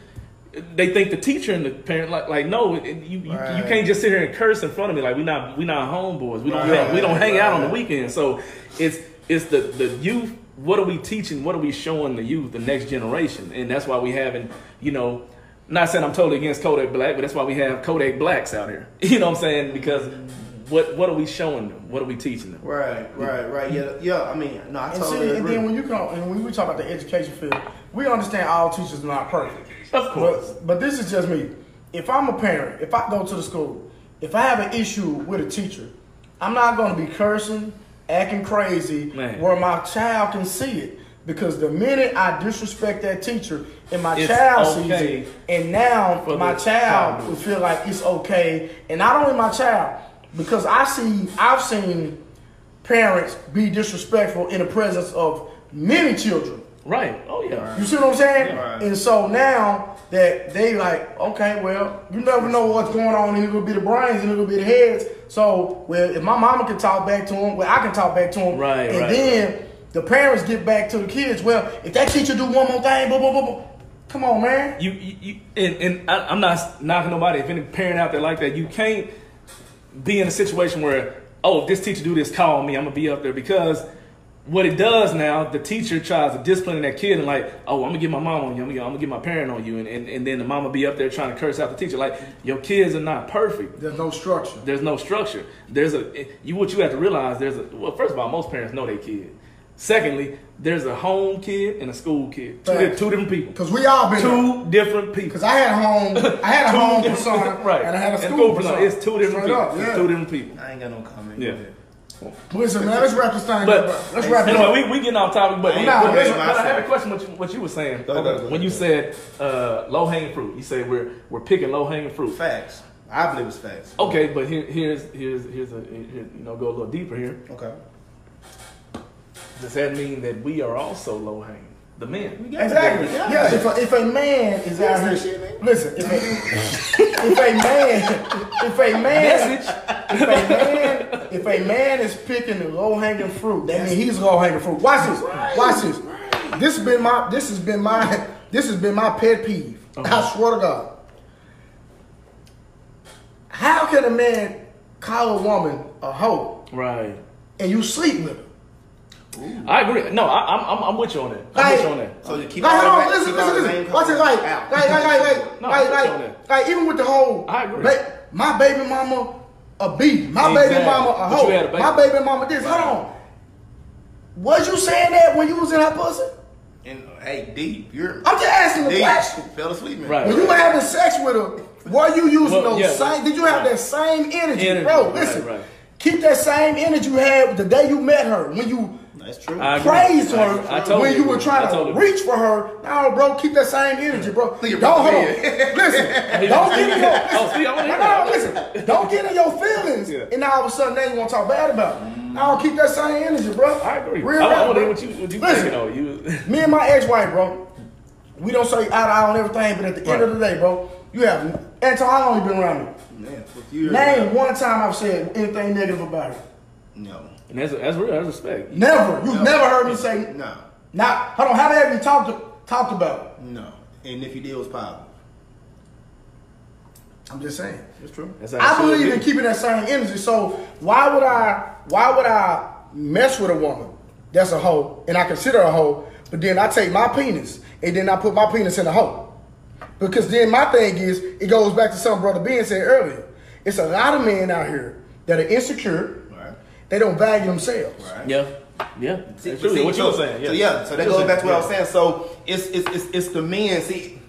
they think the teacher and the parent like like no, you you, you can't just sit here and curse in front of me like we not we not homeboys. We don't Right, hang, we don't hang out on the weekend. So it's it's the the youth. What are we teaching? What are we showing the youth, the next generation? And that's why we having you know. Not saying I'm totally against Kodak Black, but that's why we have Kodak Blacks out here. You know what I'm saying? Because what what are we showing them? What are we teaching them? Right, right, right. Yeah, yeah. I mean, no, I And, totally see, and then when you come and when we talk about the education field, we understand all teachers are not perfect. Of course. But, but this is just me. If I'm a parent, if I go to the school, if I have an issue with a teacher, I'm not going to be cursing, acting crazy, Man. where my child can see it. Because the minute I disrespect that teacher and my It's child sees it, and now my child child. will feel like it's okay, and not only my child, because I see, I've seen parents be disrespectful in the presence of many children. Right. Oh yeah. You see what I'm saying? Right. And so now that they like, okay, well, you never know what's going on, and it will be the brains and it will be the heads. So, well, if my mama can talk back to him, well, I can talk back to him. Right, And right. then the parents get back to the kids. Well, if that teacher do one more thing, blah blah blah, blah. Come on, man. You, you, you and, and I, I'm not knocking nobody. If any parent out there like that, you can't be in a situation where, oh, if this teacher do this, call me. I'm gonna be up there because what it does now, the teacher tries to discipline that kid and like, oh, I'm gonna get my mom on you. I'm gonna, I'm gonna get my parent on you, and, and, and then the mama be up there trying to curse out the teacher. Like your kids are not perfect. There's no structure. There's no structure. There's a you what you have to realize. There's a well, first of all, most parents know their kid. Secondly, there's a home kid and a school kid. Two, di- two different people. Because we all been there. Two different people. Because I had a home, I had a home persona, right? and I had a And school persona. persona. It's two different Straight people. up, It's two different people. I ain't got no comment. Yeah. Go ahead. Listen, man, let's wrap this thing But up. Let's wrap it up. anyway, we, we getting off topic, but, Hey, but- nah, but I had a question. What you, what you were saying Go ahead, go when you said uh, low hanging fruit? You said we're we're picking low hanging fruit. Facts. I believe it's facts. Okay, but here, here's here's here's a here, you know go a little deeper here. Okay. Does that mean that we are also low hanging? The men. Exactly. Yeah. If a, if a man is out that here, shit, man. listen. If a, if a man, if a man, Message. if a man, if a man is picking the low hanging fruit, that means he's low hanging fruit. Watch this. Watch this. This has been my. This has been my. This has been my pet peeve. I uh-huh. swear to God. How can a man call a woman a hoe Right. and you sleep with her? I agree. No, I, I'm, I'm I'm with you on that. I'm with you on that. So you keep Like, hold on, ma- listen, keep listen, listen. main Watch it, like, out. like, like, like, like, No, like, I'm like, with you on like, even with the whole, I agree. ba- my baby mama a B, my baby mama a But hoe, you had a baby. my baby mama this. Hold on, was you saying that when you was in her pussy? And hey, deep, you're I'm just asking the question. Fell asleep, man. Right. When you were having sex with her, were you using Well, those yeah, same? Did you have that same energy, Energy, bro? right, Listen, right. keep that same energy you had the day you met her when you That's true. I agree. praised her I totally when you were trying I to reach for her. No, bro, keep that same energy, bro. Don't hold on. Listen, don't get in your Oh, see, no, hear no, that. listen. Don't get in your feelings, Yeah. and now all of a sudden they want to talk bad about. it. No, keep that same energy, bro. I agree. Real I, I rap, want to hear what you what you Listen. thinking though. You Me and my ex-wife, bro. We don't say eye to eye on everything, but at the end of the day, bro, you have Antione. How long you been around me? Man, for years. Name one time I've said anything negative about her. No. And that's that's real. That's respect. Never. You've No. never heard me say. No. Not. Hold on. How have you talked talked about? it? No. And if you did, it was positive. I'm just saying. It's true. That's how I should believe be. in keeping that same energy. So why would I? Why would I mess with a woman that's a hoe and I consider a hoe, but then I take my penis and then I put my penis in a hoe? Because then my thing is, it goes back to something Brother Ben said earlier. It's a lot of men out here that are insecure. Right. They don't value themselves. Right. Yeah, yeah. See, That's see, what you so, were saying. Yeah. So yeah, so that What goes were back to what I was saying. saying. So it's it's it's, it's the men. See,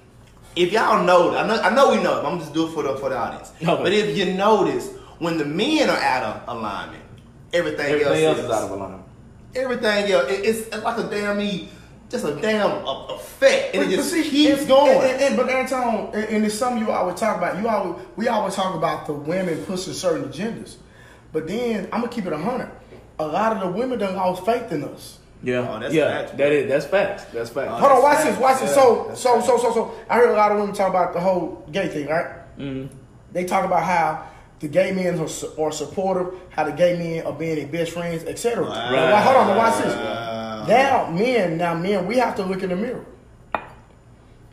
if y'all know, I know I know we know. I'm just doing it for the for the audience. Okay. But if you notice, when the men are out of alignment, everything, Everything else else, is out of alignment. Everything else, it- it's like a damn e- just a damn uh, effect, and But- it but just see, keeps and- going. And, and- but Antione, and, and it's something you always talk about. You always we always talk about the women pushing certain agendas, but then I'm gonna keep it a hundred. A lot of the women done lost faith in us. Yeah, Oh, that's yeah. facts, that is that's facts. That's facts. Oh, Hold on, watch That's this, watch facts. this. Yeah, So, that's so, facts. so, so, so. I heard a lot of women talk about the whole gay thing, right? Mm-hmm. They talk about how the gay men are, are supportive, how the gay men are being their best friends, etc. Right. Now, hold on, now watch this. Wow. Now, men, now men, we have to look in the mirror.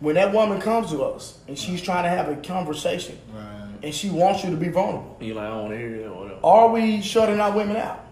When that woman comes to us and she's trying to have a conversation, Right. And she wants you to be vulnerable, You like I don't hear it or whatever. are we shutting our women out?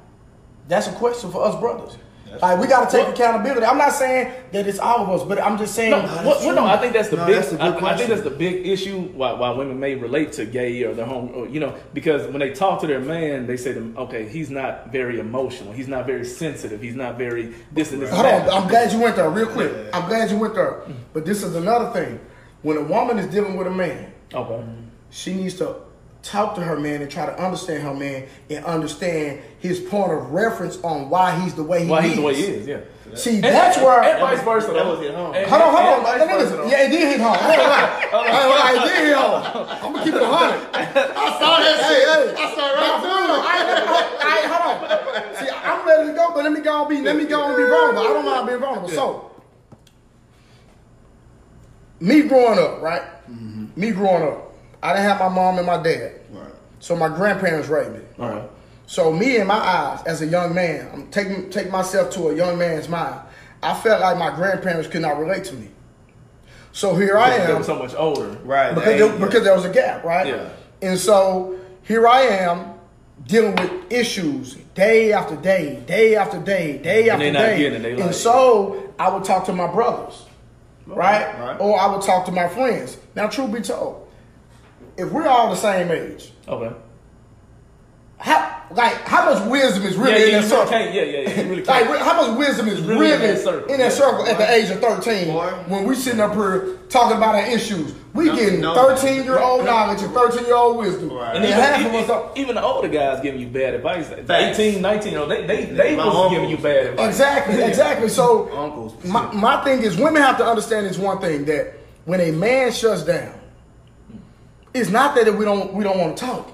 That's a question for us brothers. Like we got to take accountability. I'm not saying that it's all of us, but I'm just saying. No, what, what, no, I think that's the No, big. that's I, I think that's the big issue why, why women may relate to gay or their home, or, you know, because when they talk to their man, they say to them, okay, he's not very emotional, he's not very sensitive, he's not very this and this. and Hold on. I'm glad you went there real quick. I'm glad you went there. But this is another thing. When a woman is dealing with a man, Okay. She needs to talk to her man and try to understand her man and understand his point of reference on why he's the way he is. Why is. he's the way he is, yeah. See, that's where. and vice versa. That was hit home. And- Hold on, hold on. vice Let versa, Yeah, it did hit home. I ain't gonna lie. I ain't it did hit home. I'm gonna keep it a hundred. I saw that shit. Hey, hey. I saw it right through. I ain't never. I hold on. See, I'm ready to go, but let me go and be. Let me go and be vulnerable. I don't mind being vulnerable. So, me growing up, right? Mm-hmm. Me growing up, I didn't have my mom and my dad, Right. so my grandparents raised me. All right. So me in my eyes, as a young man, I'm taking take myself to a young man's mind. I felt like my grandparents could not relate to me. So here I They am were so much older. Right. because Hey, there, because there was a gap, right? Yeah. And so here I am dealing with issues day after day, day after day, day And after not day. getting it, they and so I would talk to my brothers, right? right. Or I would talk to my friends. Now, truth be told, if we're all the same age, Okay. how like how much wisdom is really yeah, in that circle? can't. Yeah, yeah, yeah. Really Like, how much wisdom is really really, in that circle. in that Yeah. circle at the age of 13 Boy. when we sitting up here talking about our issues? We No, getting no. 13 year old knowledge and 13 year old wisdom. Right. And And then even, half of even, us are. even the older guys giving you bad advice. The Facts. 18, 19 year old, they, they, they My was uncles. giving you bad advice. Exactly, exactly. So, Uncles. my, my thing is, women have to understand this one thing that when a man shuts down, it's not that we don't we don't want to talk.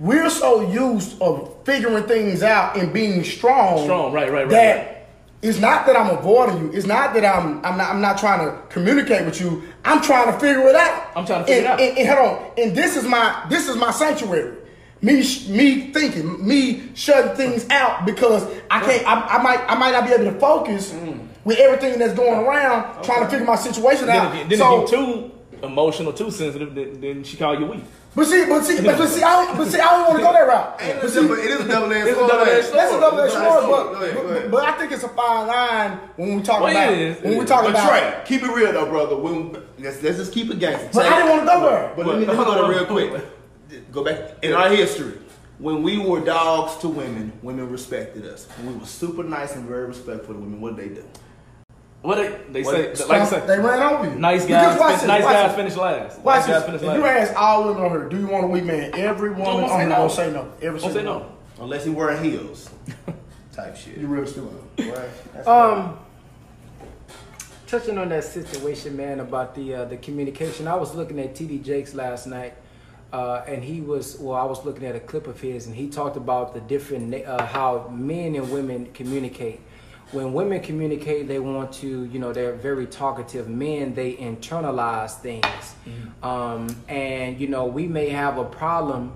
We're so used of figuring things out and being strong. Strong, right, right, right, That right. it's not that I'm avoiding you. It's not that I'm I'm not I'm not trying to communicate with you. I'm trying to figure it out. I'm trying to figure and, it out. And, and hold on. And this is my this is my sanctuary. Me me thinking, me shutting things out because I can't. I, I might I might not be able to focus mm. with everything that's going around, trying to figure my situation out. you, then so, if you too emotional, too sensitive, then, then she call you weak. but see, but see, but, but see, I don't, but see, I don't want to go that route. Ain't But see, it is a double edged It's sword. double-edged. That's a double edged sword, Go but, ahead, go but, ahead. but I think it's a fine line when we talk Well, about it is, when it we talk But about. Trey, keep it real though, brother. When, let's, let's just keep it gangster. But I didn't want to go there. But let me, let me go there real quick. Go back in our history. When we were dogs to women, women respected us. When we were super nice and very respectful to women, what did they do? What they, they What- say, like I said, They ran over you. nice Because guys, watch fin- this, nice watch guys finish last. Watch nice guys this. finish If you ask all women on here, do you want a weak man? Every woman gonna on say here no. gonna say no. Every Don't say no. one. Unless he wearing heels. Type shit. You real stupid. Right. That's Um, touching on that situation, man, about the uh, the communication. I was looking at TD Jakes last night, uh, and he was well. I was looking at a clip of his, and he talked about the different uh, how men and women communicate. When women communicate, they want to, you know, they're very talkative. Men, they internalize things, um, and you know, we may have a problem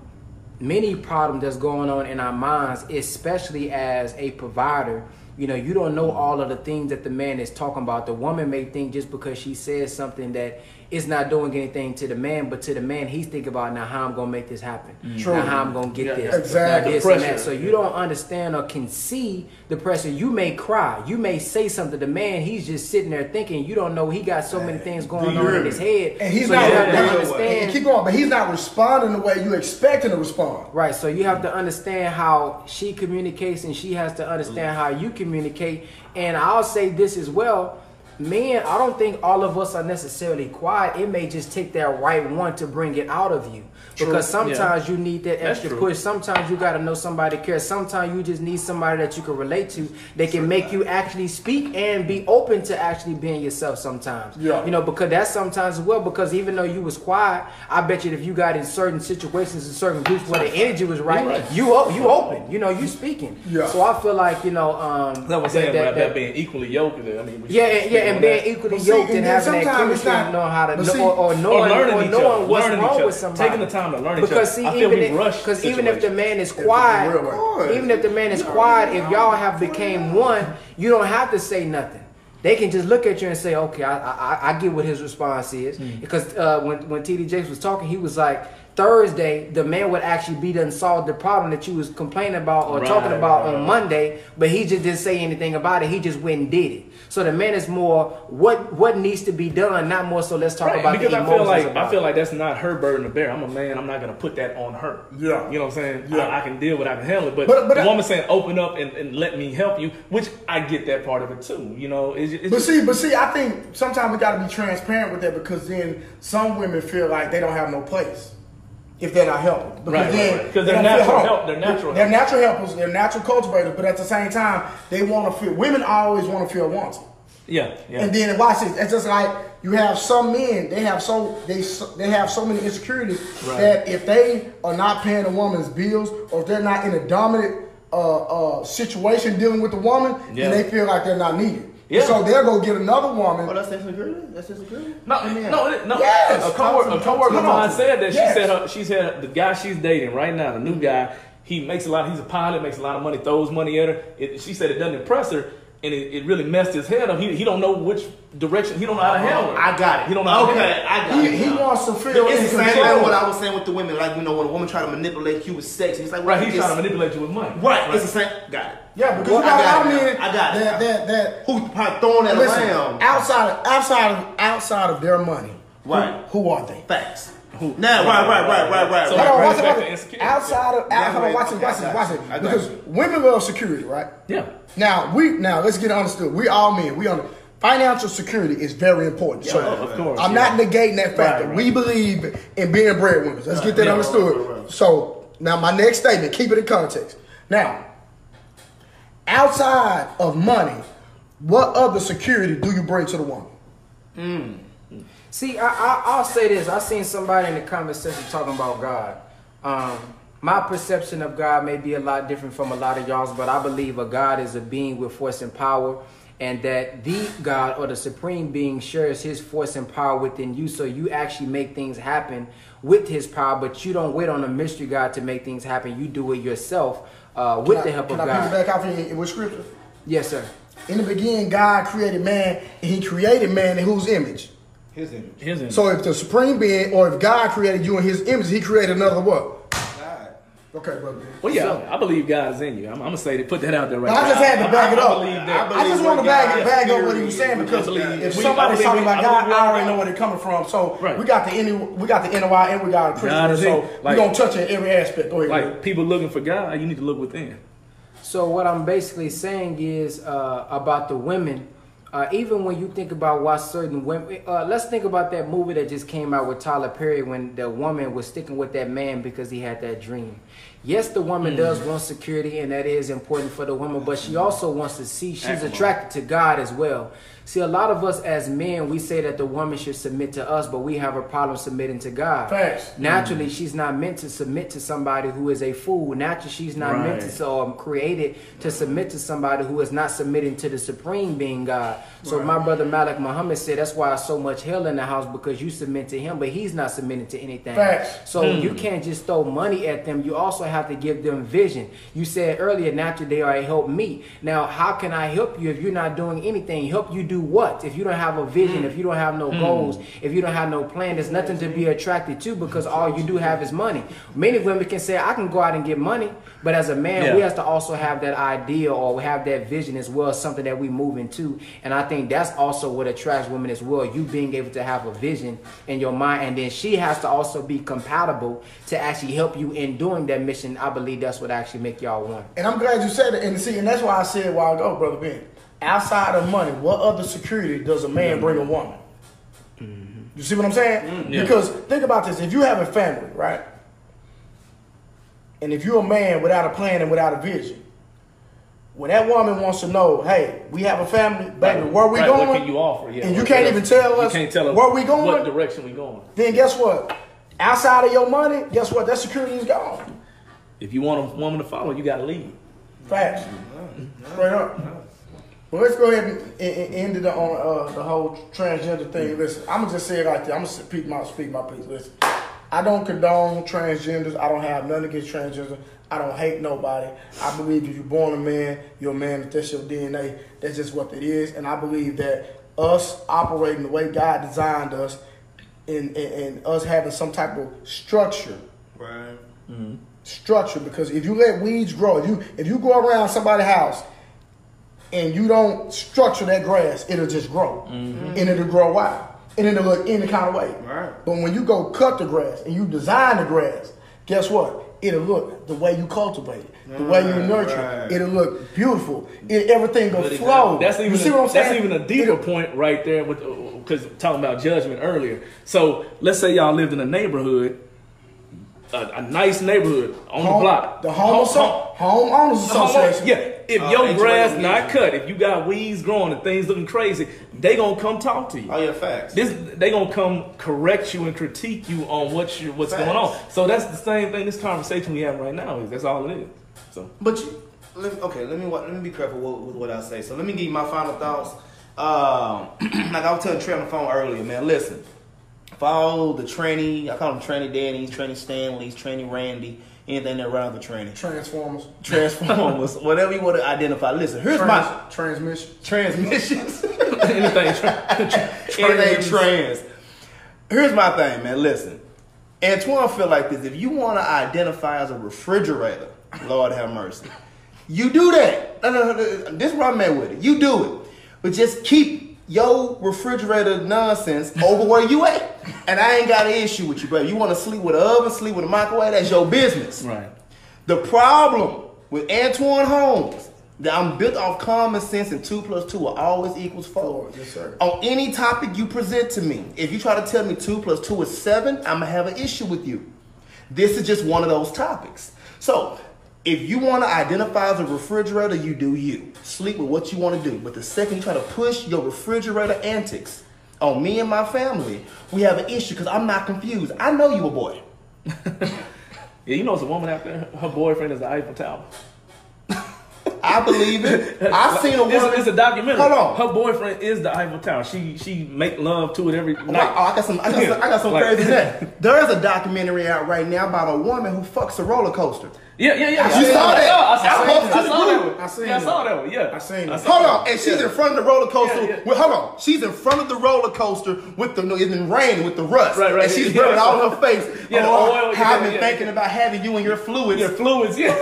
many problem that's going on in our minds, especially as a provider. You know, you don't know all of the things that the man is talking about. The woman may think just because she says something that it's not doing anything to the man, but to the man, he's thinking about now how I'm gonna make this happen. True. Now how I'm gonna get Yeah, this. exactly. Now this and that. So you don't understand or can see the pressure. You may cry. You may say something. The man, he's just sitting there thinking. You don't know he got so many things going on in his head. And he's so not you have to and understand. keep going, but he's not responding the way you expect him to respond. Right, so you have to understand how she communicates and she has to understand mm. how you communicate. And I'll say this as well. Men, I don't think all of us are necessarily quiet. It may just take that right one to bring it out of you. Because sometimes you need that extra push. Sometimes you gotta know somebody cares. Sometimes you just need somebody that you can relate to. They can make you actually speak and be open to actually being yourself sometimes. Yeah. You know, because that's sometimes as well. Because even though you was quiet, I bet you if you got in certain situations in certain groups where the energy was right, you you open. You know, you speaking. Yeah. So I feel like you know. Um, That's what I'm saying that- about that- that being equally yoked. I mean, we yeah, and, yeah, and being that. equally But see, yoked and and then having that sometimes it's chemistry, not- and knowing how to but know, see- or, or or learning or knowing what's learning wrong with somebody. taking the time to learn each Because other. see, I feel even we if, rush because even if the man is quiet, even if the man is quiet, if y'all have became one, you don't have to say nothing. They can just look at you and say, "Okay, I I, I get what his response is." Hmm. Because uh, when when TD Jakes was talking, he was like, Thursday, the man would actually be done solve the problem that you was complaining about or Right, talking about right, on. Monday, but he just didn't say anything about it. He just went and did it. So the man is more what what needs to be done, not more so let's talk Right, about because the I feel like about I feel like that's not her burden to bear. I'm a man. I'm not gonna put that on her. Yeah. you know what I'm saying. Yeah. I, I can deal with. it, I can handle it. But, But- but the I- woman saying open up and, and let me help you, which I get that part of it too. You know, it's, it's But just, see, but see, I think sometimes we got to be transparent with that because then some women feel like they don't have no place if they're not helping. Because Right, right, then right. they they're feel natural help. help- they're natural They're help. natural helpers. They're natural cultivators. But at the same time, they want to feel. Women always want to feel wanted. yeah, yeah. And then watch this. It's just like you have some men. They have so they they have so many insecurities Right. that if they are not paying a woman's bills or if they're not in a dominant uh, uh, situation dealing with the woman, Yeah. then they feel like they're not needed. Yeah. So they'll go get another woman. Oh, that's insecurity? That's insecurity? No, no, it- no. Yes. Uh, a coworker, a uh, coworker of mine said that Yes. she said her, she said the guy she's dating right now, the new guy, he makes a lot. He's a pilot, makes a lot of money, throws money at her. It, she said it doesn't impress her, and it, it really messed his head up. He, he don't know which direction. He don't know how to uh-huh. handle it. I got it. He don't know how to okay, handle her. I got He, it. he now. wants to feel It's the same thing control. what I was saying with the women. Like, you know, when a woman try to manipulate you with sex, he's like, Right, he's it's- trying to manipulate you with money. Right, it's the same. Got it. Yeah, because Well, you got, I got a lot of it men. I got that, now. that, that Who probably throwing that listen, around? outside of, outside of, outside of their money. Right. Who, who are they? Facts. Now, right, right, right, right, right. So right. Hold on, watch it, watch it. Outside of, out, hold on, watch it, watch it, watch it. Because women love security, right? Yeah. Now we now let's get understood. We all men. We on financial security is very important. so of course, I'm yeah. not negating that factor. Right, right. We believe in being breadwinners. Let's get that yeah, understood. right, right, right. So now my next statement, keep it in context. Now, outside of money, what other security do you bring to the woman? Hmm. See, I, I, I'll say this. I seen somebody in the comment section talking about God. Um, my perception of God may be a lot different from a lot of y'all's, but I believe a God is a being with force and power, and that the God or the supreme being shares His force and power within you, so you actually make things happen with His power. But you don't wait on a mystery God to make things happen. You do it yourself uh, with Can the I- help can of I God. pick it back off in, in with scripture? Yes, sir. In the beginning, God created man, and He created man in whose image? His image. His image. So if the supreme being, or if God created you in His image, He created another what? God. Okay, brother. well, yeah, I believe God is in you. I'm, I'm gonna say to put that out there right I now. I just had to back it I up. believe I, that. I just want to what bag it, bag up what he was saying because believe- if we- somebody's talking about God, believe I already know where they're coming from. So Right. we got the N, we got the NOI and we got the God principle. is So in. we're Like- gonna touch it in every aspect. Go ahead. Like Like, people looking for God, you need to look within. So what I'm basically saying is uh, about the women. Uh, even when you think about why certain women, uh, let's think about that movie that just came out with Tyler Perry when the woman was sticking with that man because he had that dream. Yes, the woman does want security, and that is important for the woman, but she also wants to see she's attracted to God as well. See, a lot of us as men, we say that the woman should submit to us, but we have a problem submitting to God. Facts. Naturally, she's not meant to submit to somebody who is a fool. Naturally, she's not meant to Right. so um, created to submit to somebody who is not submitting to the supreme being God. So my brother Malik Muhammad said that's why so much hell in the house because you submit to him, but he's not submitting to anything. Facts. So you can't just throw money at them. You also have to give them vision. You said earlier, naturally they are a help me. Now, how can I help you if you're not doing anything? Help you do what? If you don't have a vision, mm. if you don't have no mm. goals, if you don't have no plan, there's nothing to be attracted to because all you do have is money. Many women can say, I can go out and get money, but as a man, Yeah. we have to also have that idea or have that vision as well, something that we move into. And I think that's also what attracts women as well. You being able to have a vision in your mind, and then she has to also be compatible to actually help you in doing that mission. I believe that's what actually make y'all one. And I'm glad you said it. And see, and that's why I said a while ago, brother Ben. Outside of money, what other security does a man bring a woman? Mm-hmm. You see what I'm saying? Mm, yeah. Because think about this: if you have a family, right, and if you're a man without a plan and without a vision, when that woman wants to know, hey, we have a family, baby, Right, where we right, going? What can you offer? Yeah, and you can't even tell you us can't tell us where we going. What direction we going? then guess what? Outside of your money, guess what? That security is gone. If you want a woman to follow, you got to lead. Facts. Mm-hmm. Straight up. Well, let's go ahead and, and, and end it on uh, the whole transgender thing. Listen, I'm gonna just say it like this. I'm gonna speak my speak my piece. Listen, I don't condone transgenders. I don't have nothing against transgender. I don't hate nobody. I believe if you're born a man, you're a man. If that's your DNA, that's just what it is. And I believe that us operating the way God designed us, and, and, and us having some type of structure Right. structure because if you let weeds grow, if you if you go around somebody's house and you don't structure that grass, it'll just grow mm-hmm. and it'll grow wild and it'll look any kind of way. Right. But when you go cut the grass and you design the grass, guess what? It'll look the way you cultivate it, the way you nurture right. it. It'll look beautiful. It, everything will Good flow. That's even you see a, what I'm saying? that's even a deeper It'll- point right there with because talking about judgment earlier. So let's say y'all lived in a neighborhood, a, a nice neighborhood on the block. the home, Home- homeowners home- association. yeah, if Uh, your grass not cut, if you got weeds growing and things looking crazy, they gonna come talk to you. Oh yeah, facts. This they gonna come correct you and critique you on what you what's Facts. going on. So that's the same thing. This conversation we have right now is that's all it is. So But you, let me, okay, let me let me be careful with, with what I say. So let me give you my final thoughts. Um, like I was telling Trey on the phone earlier, man. Listen, follow the tranny. I call them tranny Danny's, tranny Stanley's, tranny Randy, anything that around the tranny. Transformers. Transformers, whatever you want to identify. Listen, here's my transmission. transmissions. anything, tra- Anything trans. Here's my thing, man. Listen, Antione feel like this. If you want to identify as a refrigerator, Lord have mercy, you do that. This is what I meant with it. You do it, but just keep your refrigerator nonsense over where you at. And I ain't got an issue with you, bro. You want to sleep with an oven, sleep with a microwave? That's your business. right. The problem with Antione Holmes that I'm built off common sense and two plus two are always equals four. Yes, sir. On any topic you present to me, if you try to tell me two plus two is seven, I'm gonna have an issue with you. This is just one of those topics. So if you want to identify as a refrigerator, you do you. Sleep with what you want to do. But the second you try to push your refrigerator antics on me and my family, we have an issue because I'm not confused. I know you a boy. Yeah, you know, it's a woman out there. Her boyfriend is the Eiffel Tower. I believe it. I've seen a It's, woman. it's a documentary. Hold on. Her boyfriend is the Eiffel Tower. She she make love to it every Oh, night. I got some. I got some, I got some Like- crazy that. There is a documentary out right now about a woman who fucks a roller coaster. Yeah, yeah, yeah. You I saw that? I saw, I I saw, I saw that one. I seen yeah, I saw that one. Yeah, I seen it. saw Hold that on, and she's Yeah. in front of the roller coaster. Yeah, yeah. Well, hold on, she's in front of the roller coaster with the it's been raining with the rust, Right, right, and she's yeah, rubbing yeah. all over her face. Yeah, the oh, oil, how I've been yeah. thinking about having you and your fluids. Your fluids, yeah.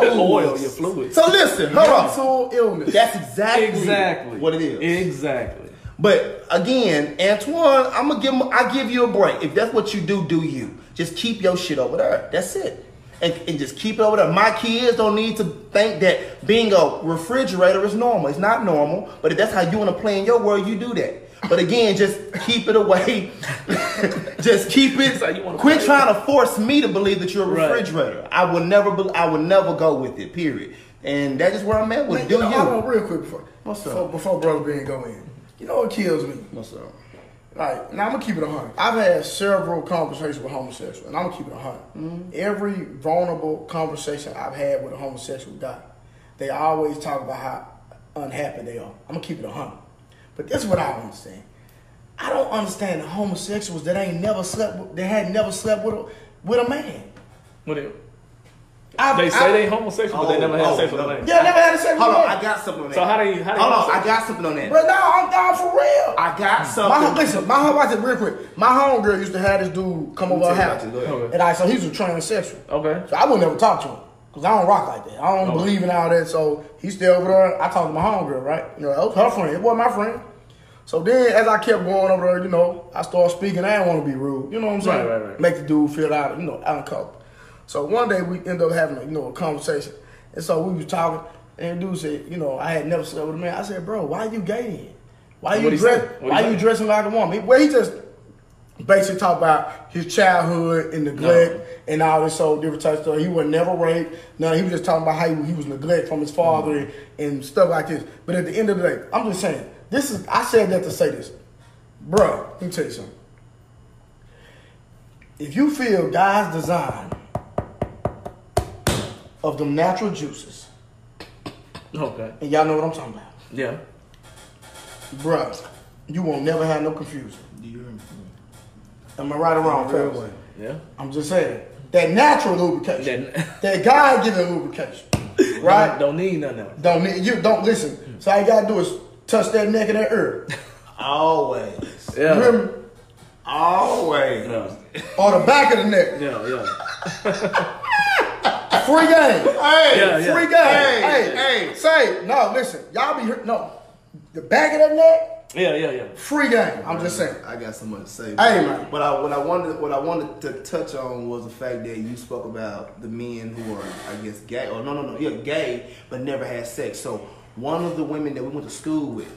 Your oil, your fluids. So listen, hold on. Mental illness. That's exactly exactly what it is. Exactly. But again, Antione, I'm gonna give him, I give you a break. If that's what you do, do you. Just keep your shit over there. That's it. And, and just keep it over there. My kids don't need to think that being a refrigerator is normal. It's not normal. But if that's how you want to play in your world, you do that. But again, just keep it away. just keep it. That's how you wanna Quit play. trying to force me to believe that you're a Right. refrigerator. I would never. Be, I would never go with it. Period. And that's just where I'm at with Man, it. Do you know, you? hold on real quick before, What's before, up? before Brother Ben go in. You know what kills me? What's up? Like, now I'm gonna keep it a hundred. I've had several conversations with homosexuals, and I'm gonna keep it a 100 Mm-hmm. Every vulnerable conversation I've had with a homosexual guy, they always talk about how unhappy they are. I'm gonna keep it a hundred. But this is what I don't understand. I don't understand the homosexuals that ain't never slept, with, that had never slept with a, with a man. What it? I- They say I- they homosexual, but they Oh, never had oh, sex oh, with no. a man. Yeah, never had a sex Hold with on, a I man. got something on that. So how do you how do you Hold on. I got something on that. Bro, no, I'm down for real. I got something. home, listen, my home, I said real quick. My homegirl used to have this dude come over her house, about this, go ahead. and I so he's a transsexual. Okay. So I would never talk to him because I don't rock like that. I don't Okay. believe in all that. So he stay over there. I talked to my homegirl, right? You know, that was her friend. It wasn't my friend. So then, as I kept going over there, you know, I started speaking. I didn't want to be rude. You know what I'm saying? Right, right, right. Make the dude feel out, you know, uncomfortable. So one day we ended up having, a, you know, a conversation, and so we was talking, and dude said, you know, I had never slept with a man. I said, bro, why are you gay then? Why you dress? Why you dressing like a woman? Well, he just basically talk about his childhood and neglect and all this so different type of stuff. He was never raped. No, he was just talking about how he, he was neglected from his father and, and stuff like this. But at the end of the day, I'm just saying, this is I said that to say this. bro. let me tell you something. If you feel God's design of them natural juices, Okay. and y'all know what I'm talking about, Yeah. bruh, you won't never have no confusion. Do you hear me? Am I right or wrong, Real fellas? Yeah. I'm just saying that natural lubrication, Then that God given lubrication, right? don't need nothing else. Don't need you. Don't listen. So all you gotta do is touch that neck and that ear. Always. You hear Yeah. me? Always. Yeah. Or the back of the neck. Yeah. Yeah. Free game. Hey, Yeah, yeah. Free game. Hey, Hey, hey. Say no. Listen, y'all be hear- no. The back of that neck. Yeah. Yeah. Yeah. Free game. I'm just saying. I got so much to say. Hey, man. But I, what I wanted, what I wanted to touch on was the fact that you spoke about the men who are, I guess, gay. Or no, no, no, yeah, gay, but never had sex. So one of the women that we went to school with.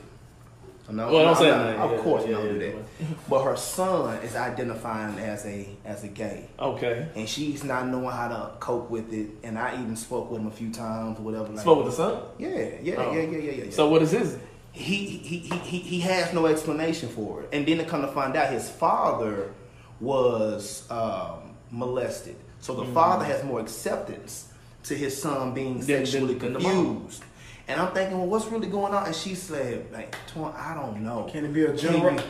So no, Well, don't I'm say not- that. Of Yeah, course, yeah, we don't yeah, do that. But her son is identifying as a as a gay. Okay. And she's not knowing how to cope with it. And I even spoke with him a few times or whatever. Like, Spoke with the son. Yeah, yeah, Oh. yeah, yeah, yeah, yeah. So what is his? he, he, he, he, he has no explanation for it. And then to come to find out, his father was um, molested. So the father has more acceptance to his son being Mm. Sexually than- than the mom. confused. And I'm thinking, well, what's really going on? And she said, like, I don't know. Can it be a Can genera- you-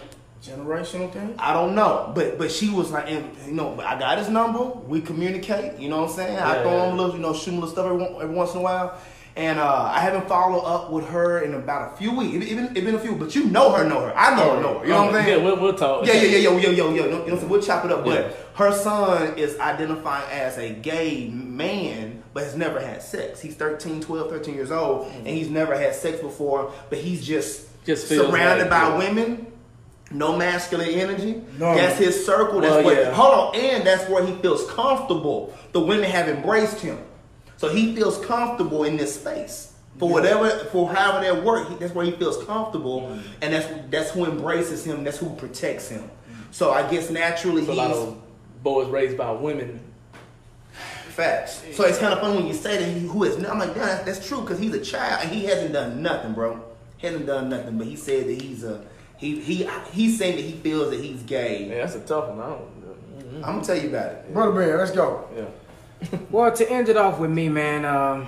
generational thing? I don't know, but but she was like, and, you know, I got his number. We communicate. You know what I'm saying? I throw yeah, him a little, you know, shoot him a little stuff every, every once in a while. And uh, I haven't followed up with her in about a few weeks. It, it, it been a few, but you know her, know her. I know her, know her. You know what I'm saying? Yeah, we'll, we'll talk. Yeah, yeah, yeah, yo, yo, yo, yo. You know what I'm saying? We'll chop it up. Yeah. But her son is identifying as a gay man, but has never had sex. He's 13, 12, 13 years old, and he's never had sex before, but he's just, Just surrounded like- by yeah. women. No masculine energy. No. That's his circle. That's Well, what. yeah. Hold on, and that's where he feels comfortable. The women have embraced him, so he feels comfortable in this space. For whatever, for however that work, he, that's where he feels comfortable, Mm. and that's that's who embraces him. That's who protects him. So I guess naturally So a he's lot of boys raised by women. Facts. So it's kind of fun when you say that he who is. I'm like, yeah, that's, that's true because he's a child and he hasn't done nothing, bro. Hasn't done nothing, but he said that he's a he he he's saying that he feels that he's gay. Yeah, that's a tough one. I don't. I'm gonna tell you about it. Brother Ben, let's go. Yeah. Well, to end it off with me, man. Um,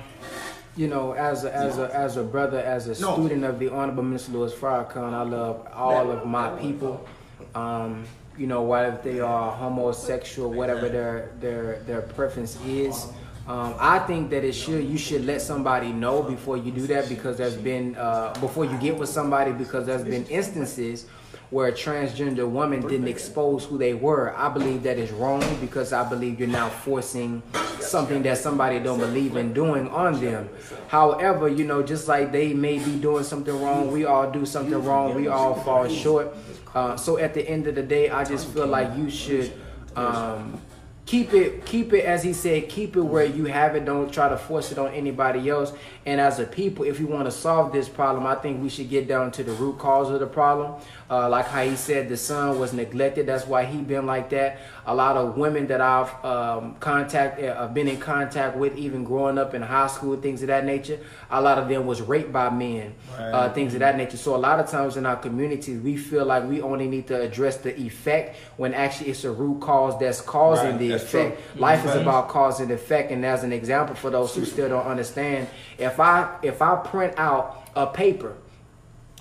you know, as a, as a as a brother, as a No. student of the Honorable Mr. Louis Farrakhan, I love all of my people. Um, you know, whether they are homosexual, whatever their their their preference is. Um, I think that it should you should let somebody know before you do that because there's been uh, before you get with somebody because there's been instances where a transgender woman didn't expose who they were. I believe that is wrong because I believe you're now forcing something that somebody don't believe in doing on them. However, you know, just like they may be doing something wrong, we all do something wrong, we all fall short. Uh, so at the end of the day, I just feel like you should um, keep it keep it as he said keep it where you have it. Don't try to force it on anybody else. And as a people if we want to solve this problem i think we should get down to the root cause of the problem. Uh, like how he said the son was neglected. That's why he been like that a lot of women that i've um, contact uh, been in contact with even growing up in high school things of that nature. A lot of them was raped by men uh, things of that nature. So a lot of times in our communities we feel like we only need to address the effect when actually it's a root cause that's causing Right, the that's effect. true. life is about cause and effect. And as an example for those who still don't understand if i if i print out a paper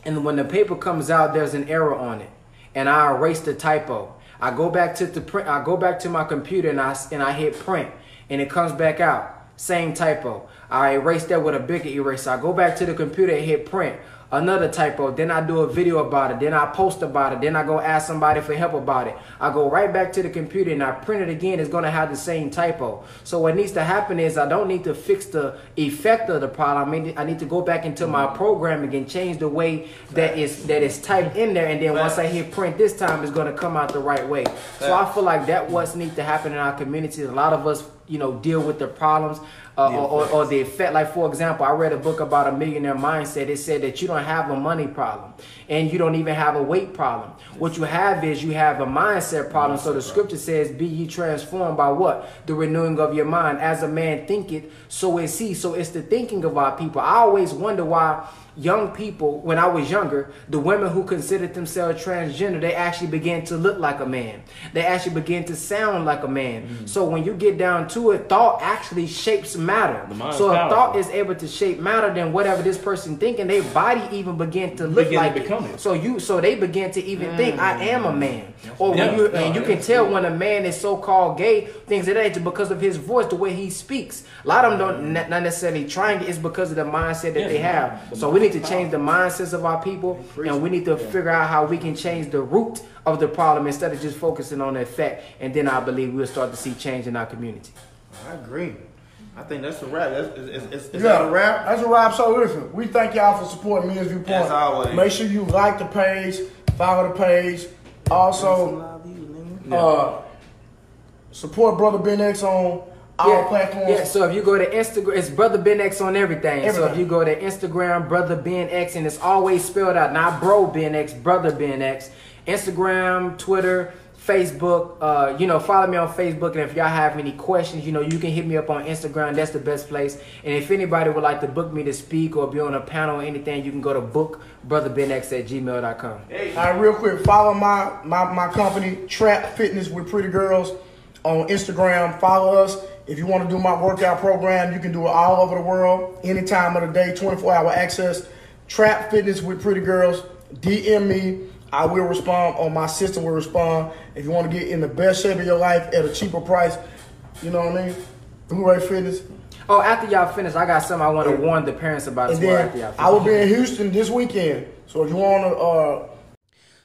and when the paper comes out there's an error on it and i erase the typo i go back to the print i go back to my computer and i and i hit print and it comes back out same typo. I erase that with a bigger eraser. I go back to the computer and hit print another typo. Then I do a video about it. Then I post about it. Then I go ask somebody for help about it. I go right back to the computer and I print it again. It's going to have the same typo. So what needs to happen is I don't need to fix the effect of the problem. I, need to go back into my programming and change the way that is that is typed in there. And then once I hit print this time, it's going to come out the right way. So I feel like that what's needs to happen in our community. A lot of us, you know, deal with the problems uh, or, or, or, the effect. Like for example, I read a book about a millionaire mindset. It said that you don't have a money problem and you don't even have a weight problem. What you have is you have a mindset problem. So the scripture says, "Be ye transformed by what the renewing of your mind. As a man thinketh, so is he." So it's the thinking of our people. I always wonder why young people, when I was younger, the women who considered themselves transgender, they actually began to look like a man. They actually began to sound like a man. Mm-hmm. So when you get down to it, thought actually shapes matter. So if thought is able to shape matter, then whatever this person thinking, their body even begin to look begin like to it. it. So you, so they begin to even mm-hmm. think, I am a man. Or when yeah. you, and you can tell when a man is so-called gay, things of that because of his voice, the way he speaks. A lot of them don't not necessarily trying it. It's because of the mindset that yeah, they have. So we need to change the mindsets of our people, and we need to figure out how we can change the root of the problem instead of just focusing on the effect. And then I believe we'll start to see change in our community. I agree. I think that's a wrap. That's, it's, it's, it's yeah, a wrap. That's a wrap. So listen, we thank y'all for supporting Men's Viewpoint. As always. Make sure you like the page, follow the page. Also, uh, support Brother Ben X on all yeah, platforms. Yeah, so if you go to Instagram, it's Brother Ben X on everything. everything. So if you go to Instagram, Brother Ben X, and it's always spelled out, not Bro Ben X, Brother Ben X. Instagram, Twitter, Facebook. Uh, you know, follow me on Facebook, and if y'all have any questions, you know, you can hit me up on Instagram. That's the best place. And if anybody would like to book me to speak or be on a panel or anything, you can go to bookbrotherbenx at gmail.com. Hey. All right, real quick, follow my, my, my company, Trap Fitness with Pretty Girls, on Instagram. Follow us. If you want to do my workout program, you can do it all over the world, any time of the day, 24 hour access. Trap Fitness with Pretty Girls. DM me. I will respond, or my system will respond. If you want to get in the best shape of your life at a cheaper price, you know what I mean? Blu-ray Fitness. Oh, after y'all finish, I got something I want to warn the parents about as well. After y'all I will be in Houston this weekend, so if you want to. Uh,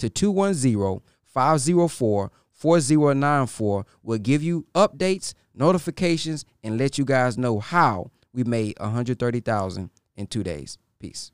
to 210 504 4094. We'll give you updates, notifications, and let you guys know how we made 130,000 in two days. Peace.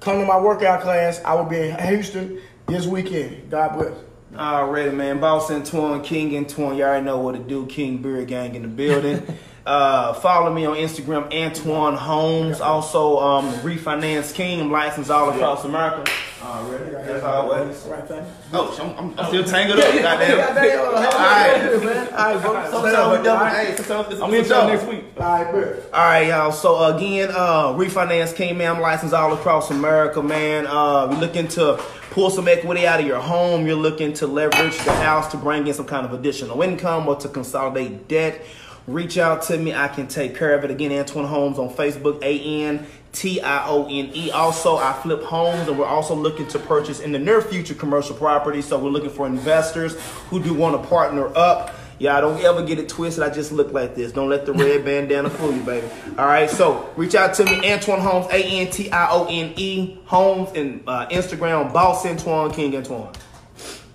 Come to my workout class. I will be in Houston this weekend. God bless. Already, man. Boss Antione, King Antione. You already know what to do. King Beard Gang in the building. uh, follow me on Instagram, Antione Holmes. Also, um, Refinance King. I'm licensed all across America. Already. That's always. Right thing. Oh, I'm, I'm, still tangled up. Goddamn. All right. All right, folks. Sometimes we double. Hey, sometimes I'm in next week. All right, bro. All right, y'all. So again, uh, Refinance King, man. I'm licensed all across America, man. Uh, we looking to pull some equity out of your home. You're looking to leverage the house to bring in some kind of additional income or to consolidate debt reach out to me. I can take care of it. Again, Antione Homes on Facebook, A N T I O N E. Also, I flip homes, and we're also looking to purchase in the near future commercial property. So we're looking for investors who do want to partner up. Yeah, I don't ever get it twisted. I just look like this. Don't let the red bandana fool you, baby. All right, so reach out to me, Antione Homes, A N T I O N E Homes, and uh, Instagram, Boss Antione King Antione.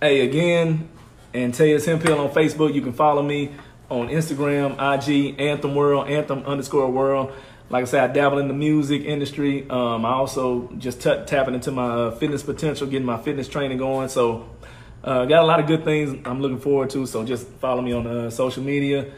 Hey, again, and Teus Hemphill on Facebook. You can follow me on Instagram, IG, Anthem World, Anthem underscore World like I said, I dabble in the music industry. Um, I also just t- tapping into my uh, fitness potential, getting my fitness training going. So, uh, got a lot of good things I'm looking forward to. So, just follow me on uh, social media.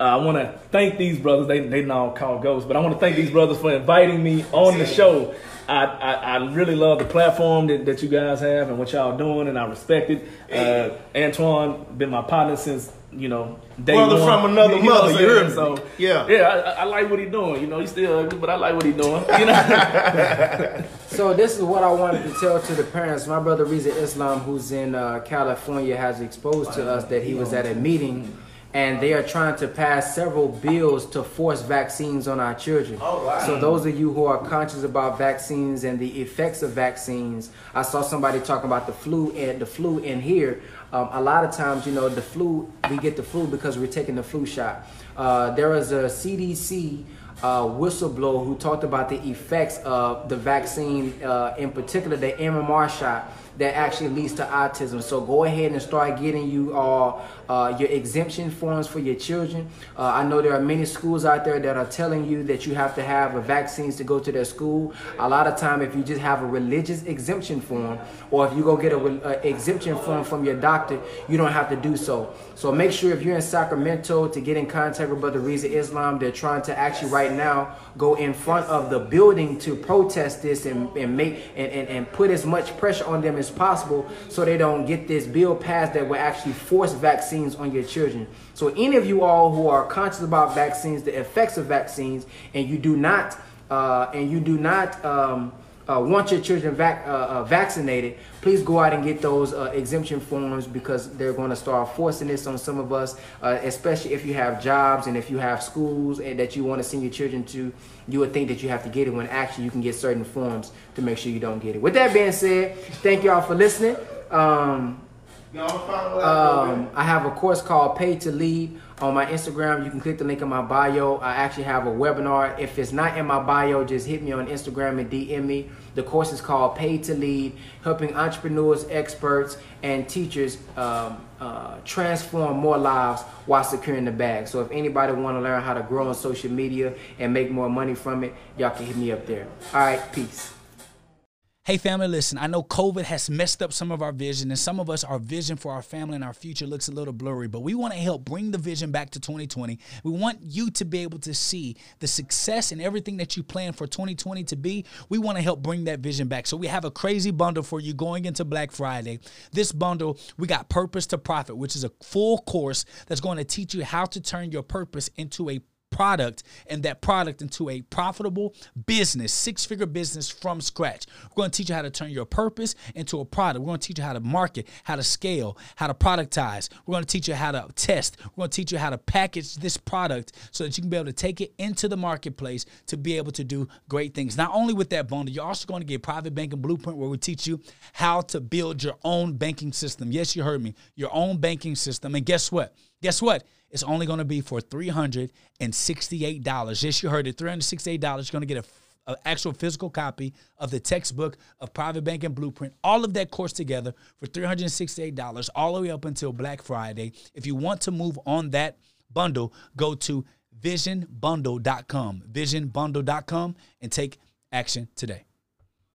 Uh, I want to thank these brothers. They they all call ghosts, but I want to thank these brothers for inviting me on the show. I, I, I, really love the platform that, that you guys have and what y'all doing, and I respect it. Uh, Antione been my partner since you know, day Brother one. from another You mother, you saying? heard me. So Yeah. yeah, I, I like what he doing. You know, he's still ugly, but I like what he doing. You know, So this is what I wanted to tell to the parents. My brother Reza Islam, who's in uh, California, has exposed to us that he was at a meeting, and they are trying to pass several bills to force vaccines on our children. Oh, wow. So those of you who are conscious about vaccines and the effects of vaccines, I saw somebody talking about the flu and the flu in here. Um, a lot of times, you know, the flu we get the flu because we're taking the flu shot. Uh, there was a CDC uh, whistleblower who talked about the effects of the vaccine, uh, in particular the MMR shot, that actually leads to autism. So go ahead and start getting you all uh, your exemption forms for your children. Uh, I know there are many schools out there that are telling you that you have to have vaccines to go to their school. A lot of time, if you just have a religious exemption form, or if you go get a, re- a exemption form from your doctor, you don't have to do so. So make sure if you're in Sacramento to get in contact with Brother Reza Islam. They're trying to actually right now go in front of the building to protest this and, and make and, and, and put as much pressure on them as possible so they don't get this bill passed that will actually force vaccines on your children. So any of you all who are conscious about vaccines, the effects of vaccines, and you do not uh, and you do not um, uh, want your children vac- uh, uh, vaccinated, please go out and get those uh, exemption forms because they're going to start forcing this on some of us, uh, especially if you have jobs and if you have schools and that you want to send your children to. You would think that you have to get it when actually you can get certain forms to make sure you don't get it. With that being said, thank y'all for listening. Um, um, I have a course called Pay to Lead on my Instagram. You can click the link in my bio. I actually have a webinar. If it's not in my bio, just hit me on Instagram and DM me. The course is called Pay to Lead, helping entrepreneurs, experts, and teachers um, uh, transform more lives while securing the bag. So if anybody want to learn how to grow on social media and make more money from it, y'all can hit me up there. All right, peace. Hey, family, listen, I know COVID has messed up some of our vision, and some of us, our vision for our family and our future looks a little blurry, but we want to help bring the vision back to 2020. We want you to be able to see the success and everything that you plan for 2020 to be. We want to help bring that vision back. So we have a crazy bundle for you going into Black Friday. This bundle, we got Purpose to Profit, which is a full course that's going to teach you how to turn your purpose into a product and that product into a profitable business, six figure business from scratch. We're going to teach you how to turn your purpose into a product. We're going to teach you how to market, how to scale, how to productize. We're going to teach you how to test. We're going to teach you how to package this product so that you can be able to take it into the marketplace to be able to do great things. Not only with that bundle, you're also going to get private banking blueprint where we teach you how to build your own banking system. Yes, you heard me. Your own banking system. And guess what? Guess what? It's only going to be for $368. Yes, you heard it. $368. You're going to get a an actual physical copy of the textbook of private banking blueprint all of that course together for $368 all the way up until black friday if you want to move on that bundle go to visionbundle.com visionbundle.com and take action today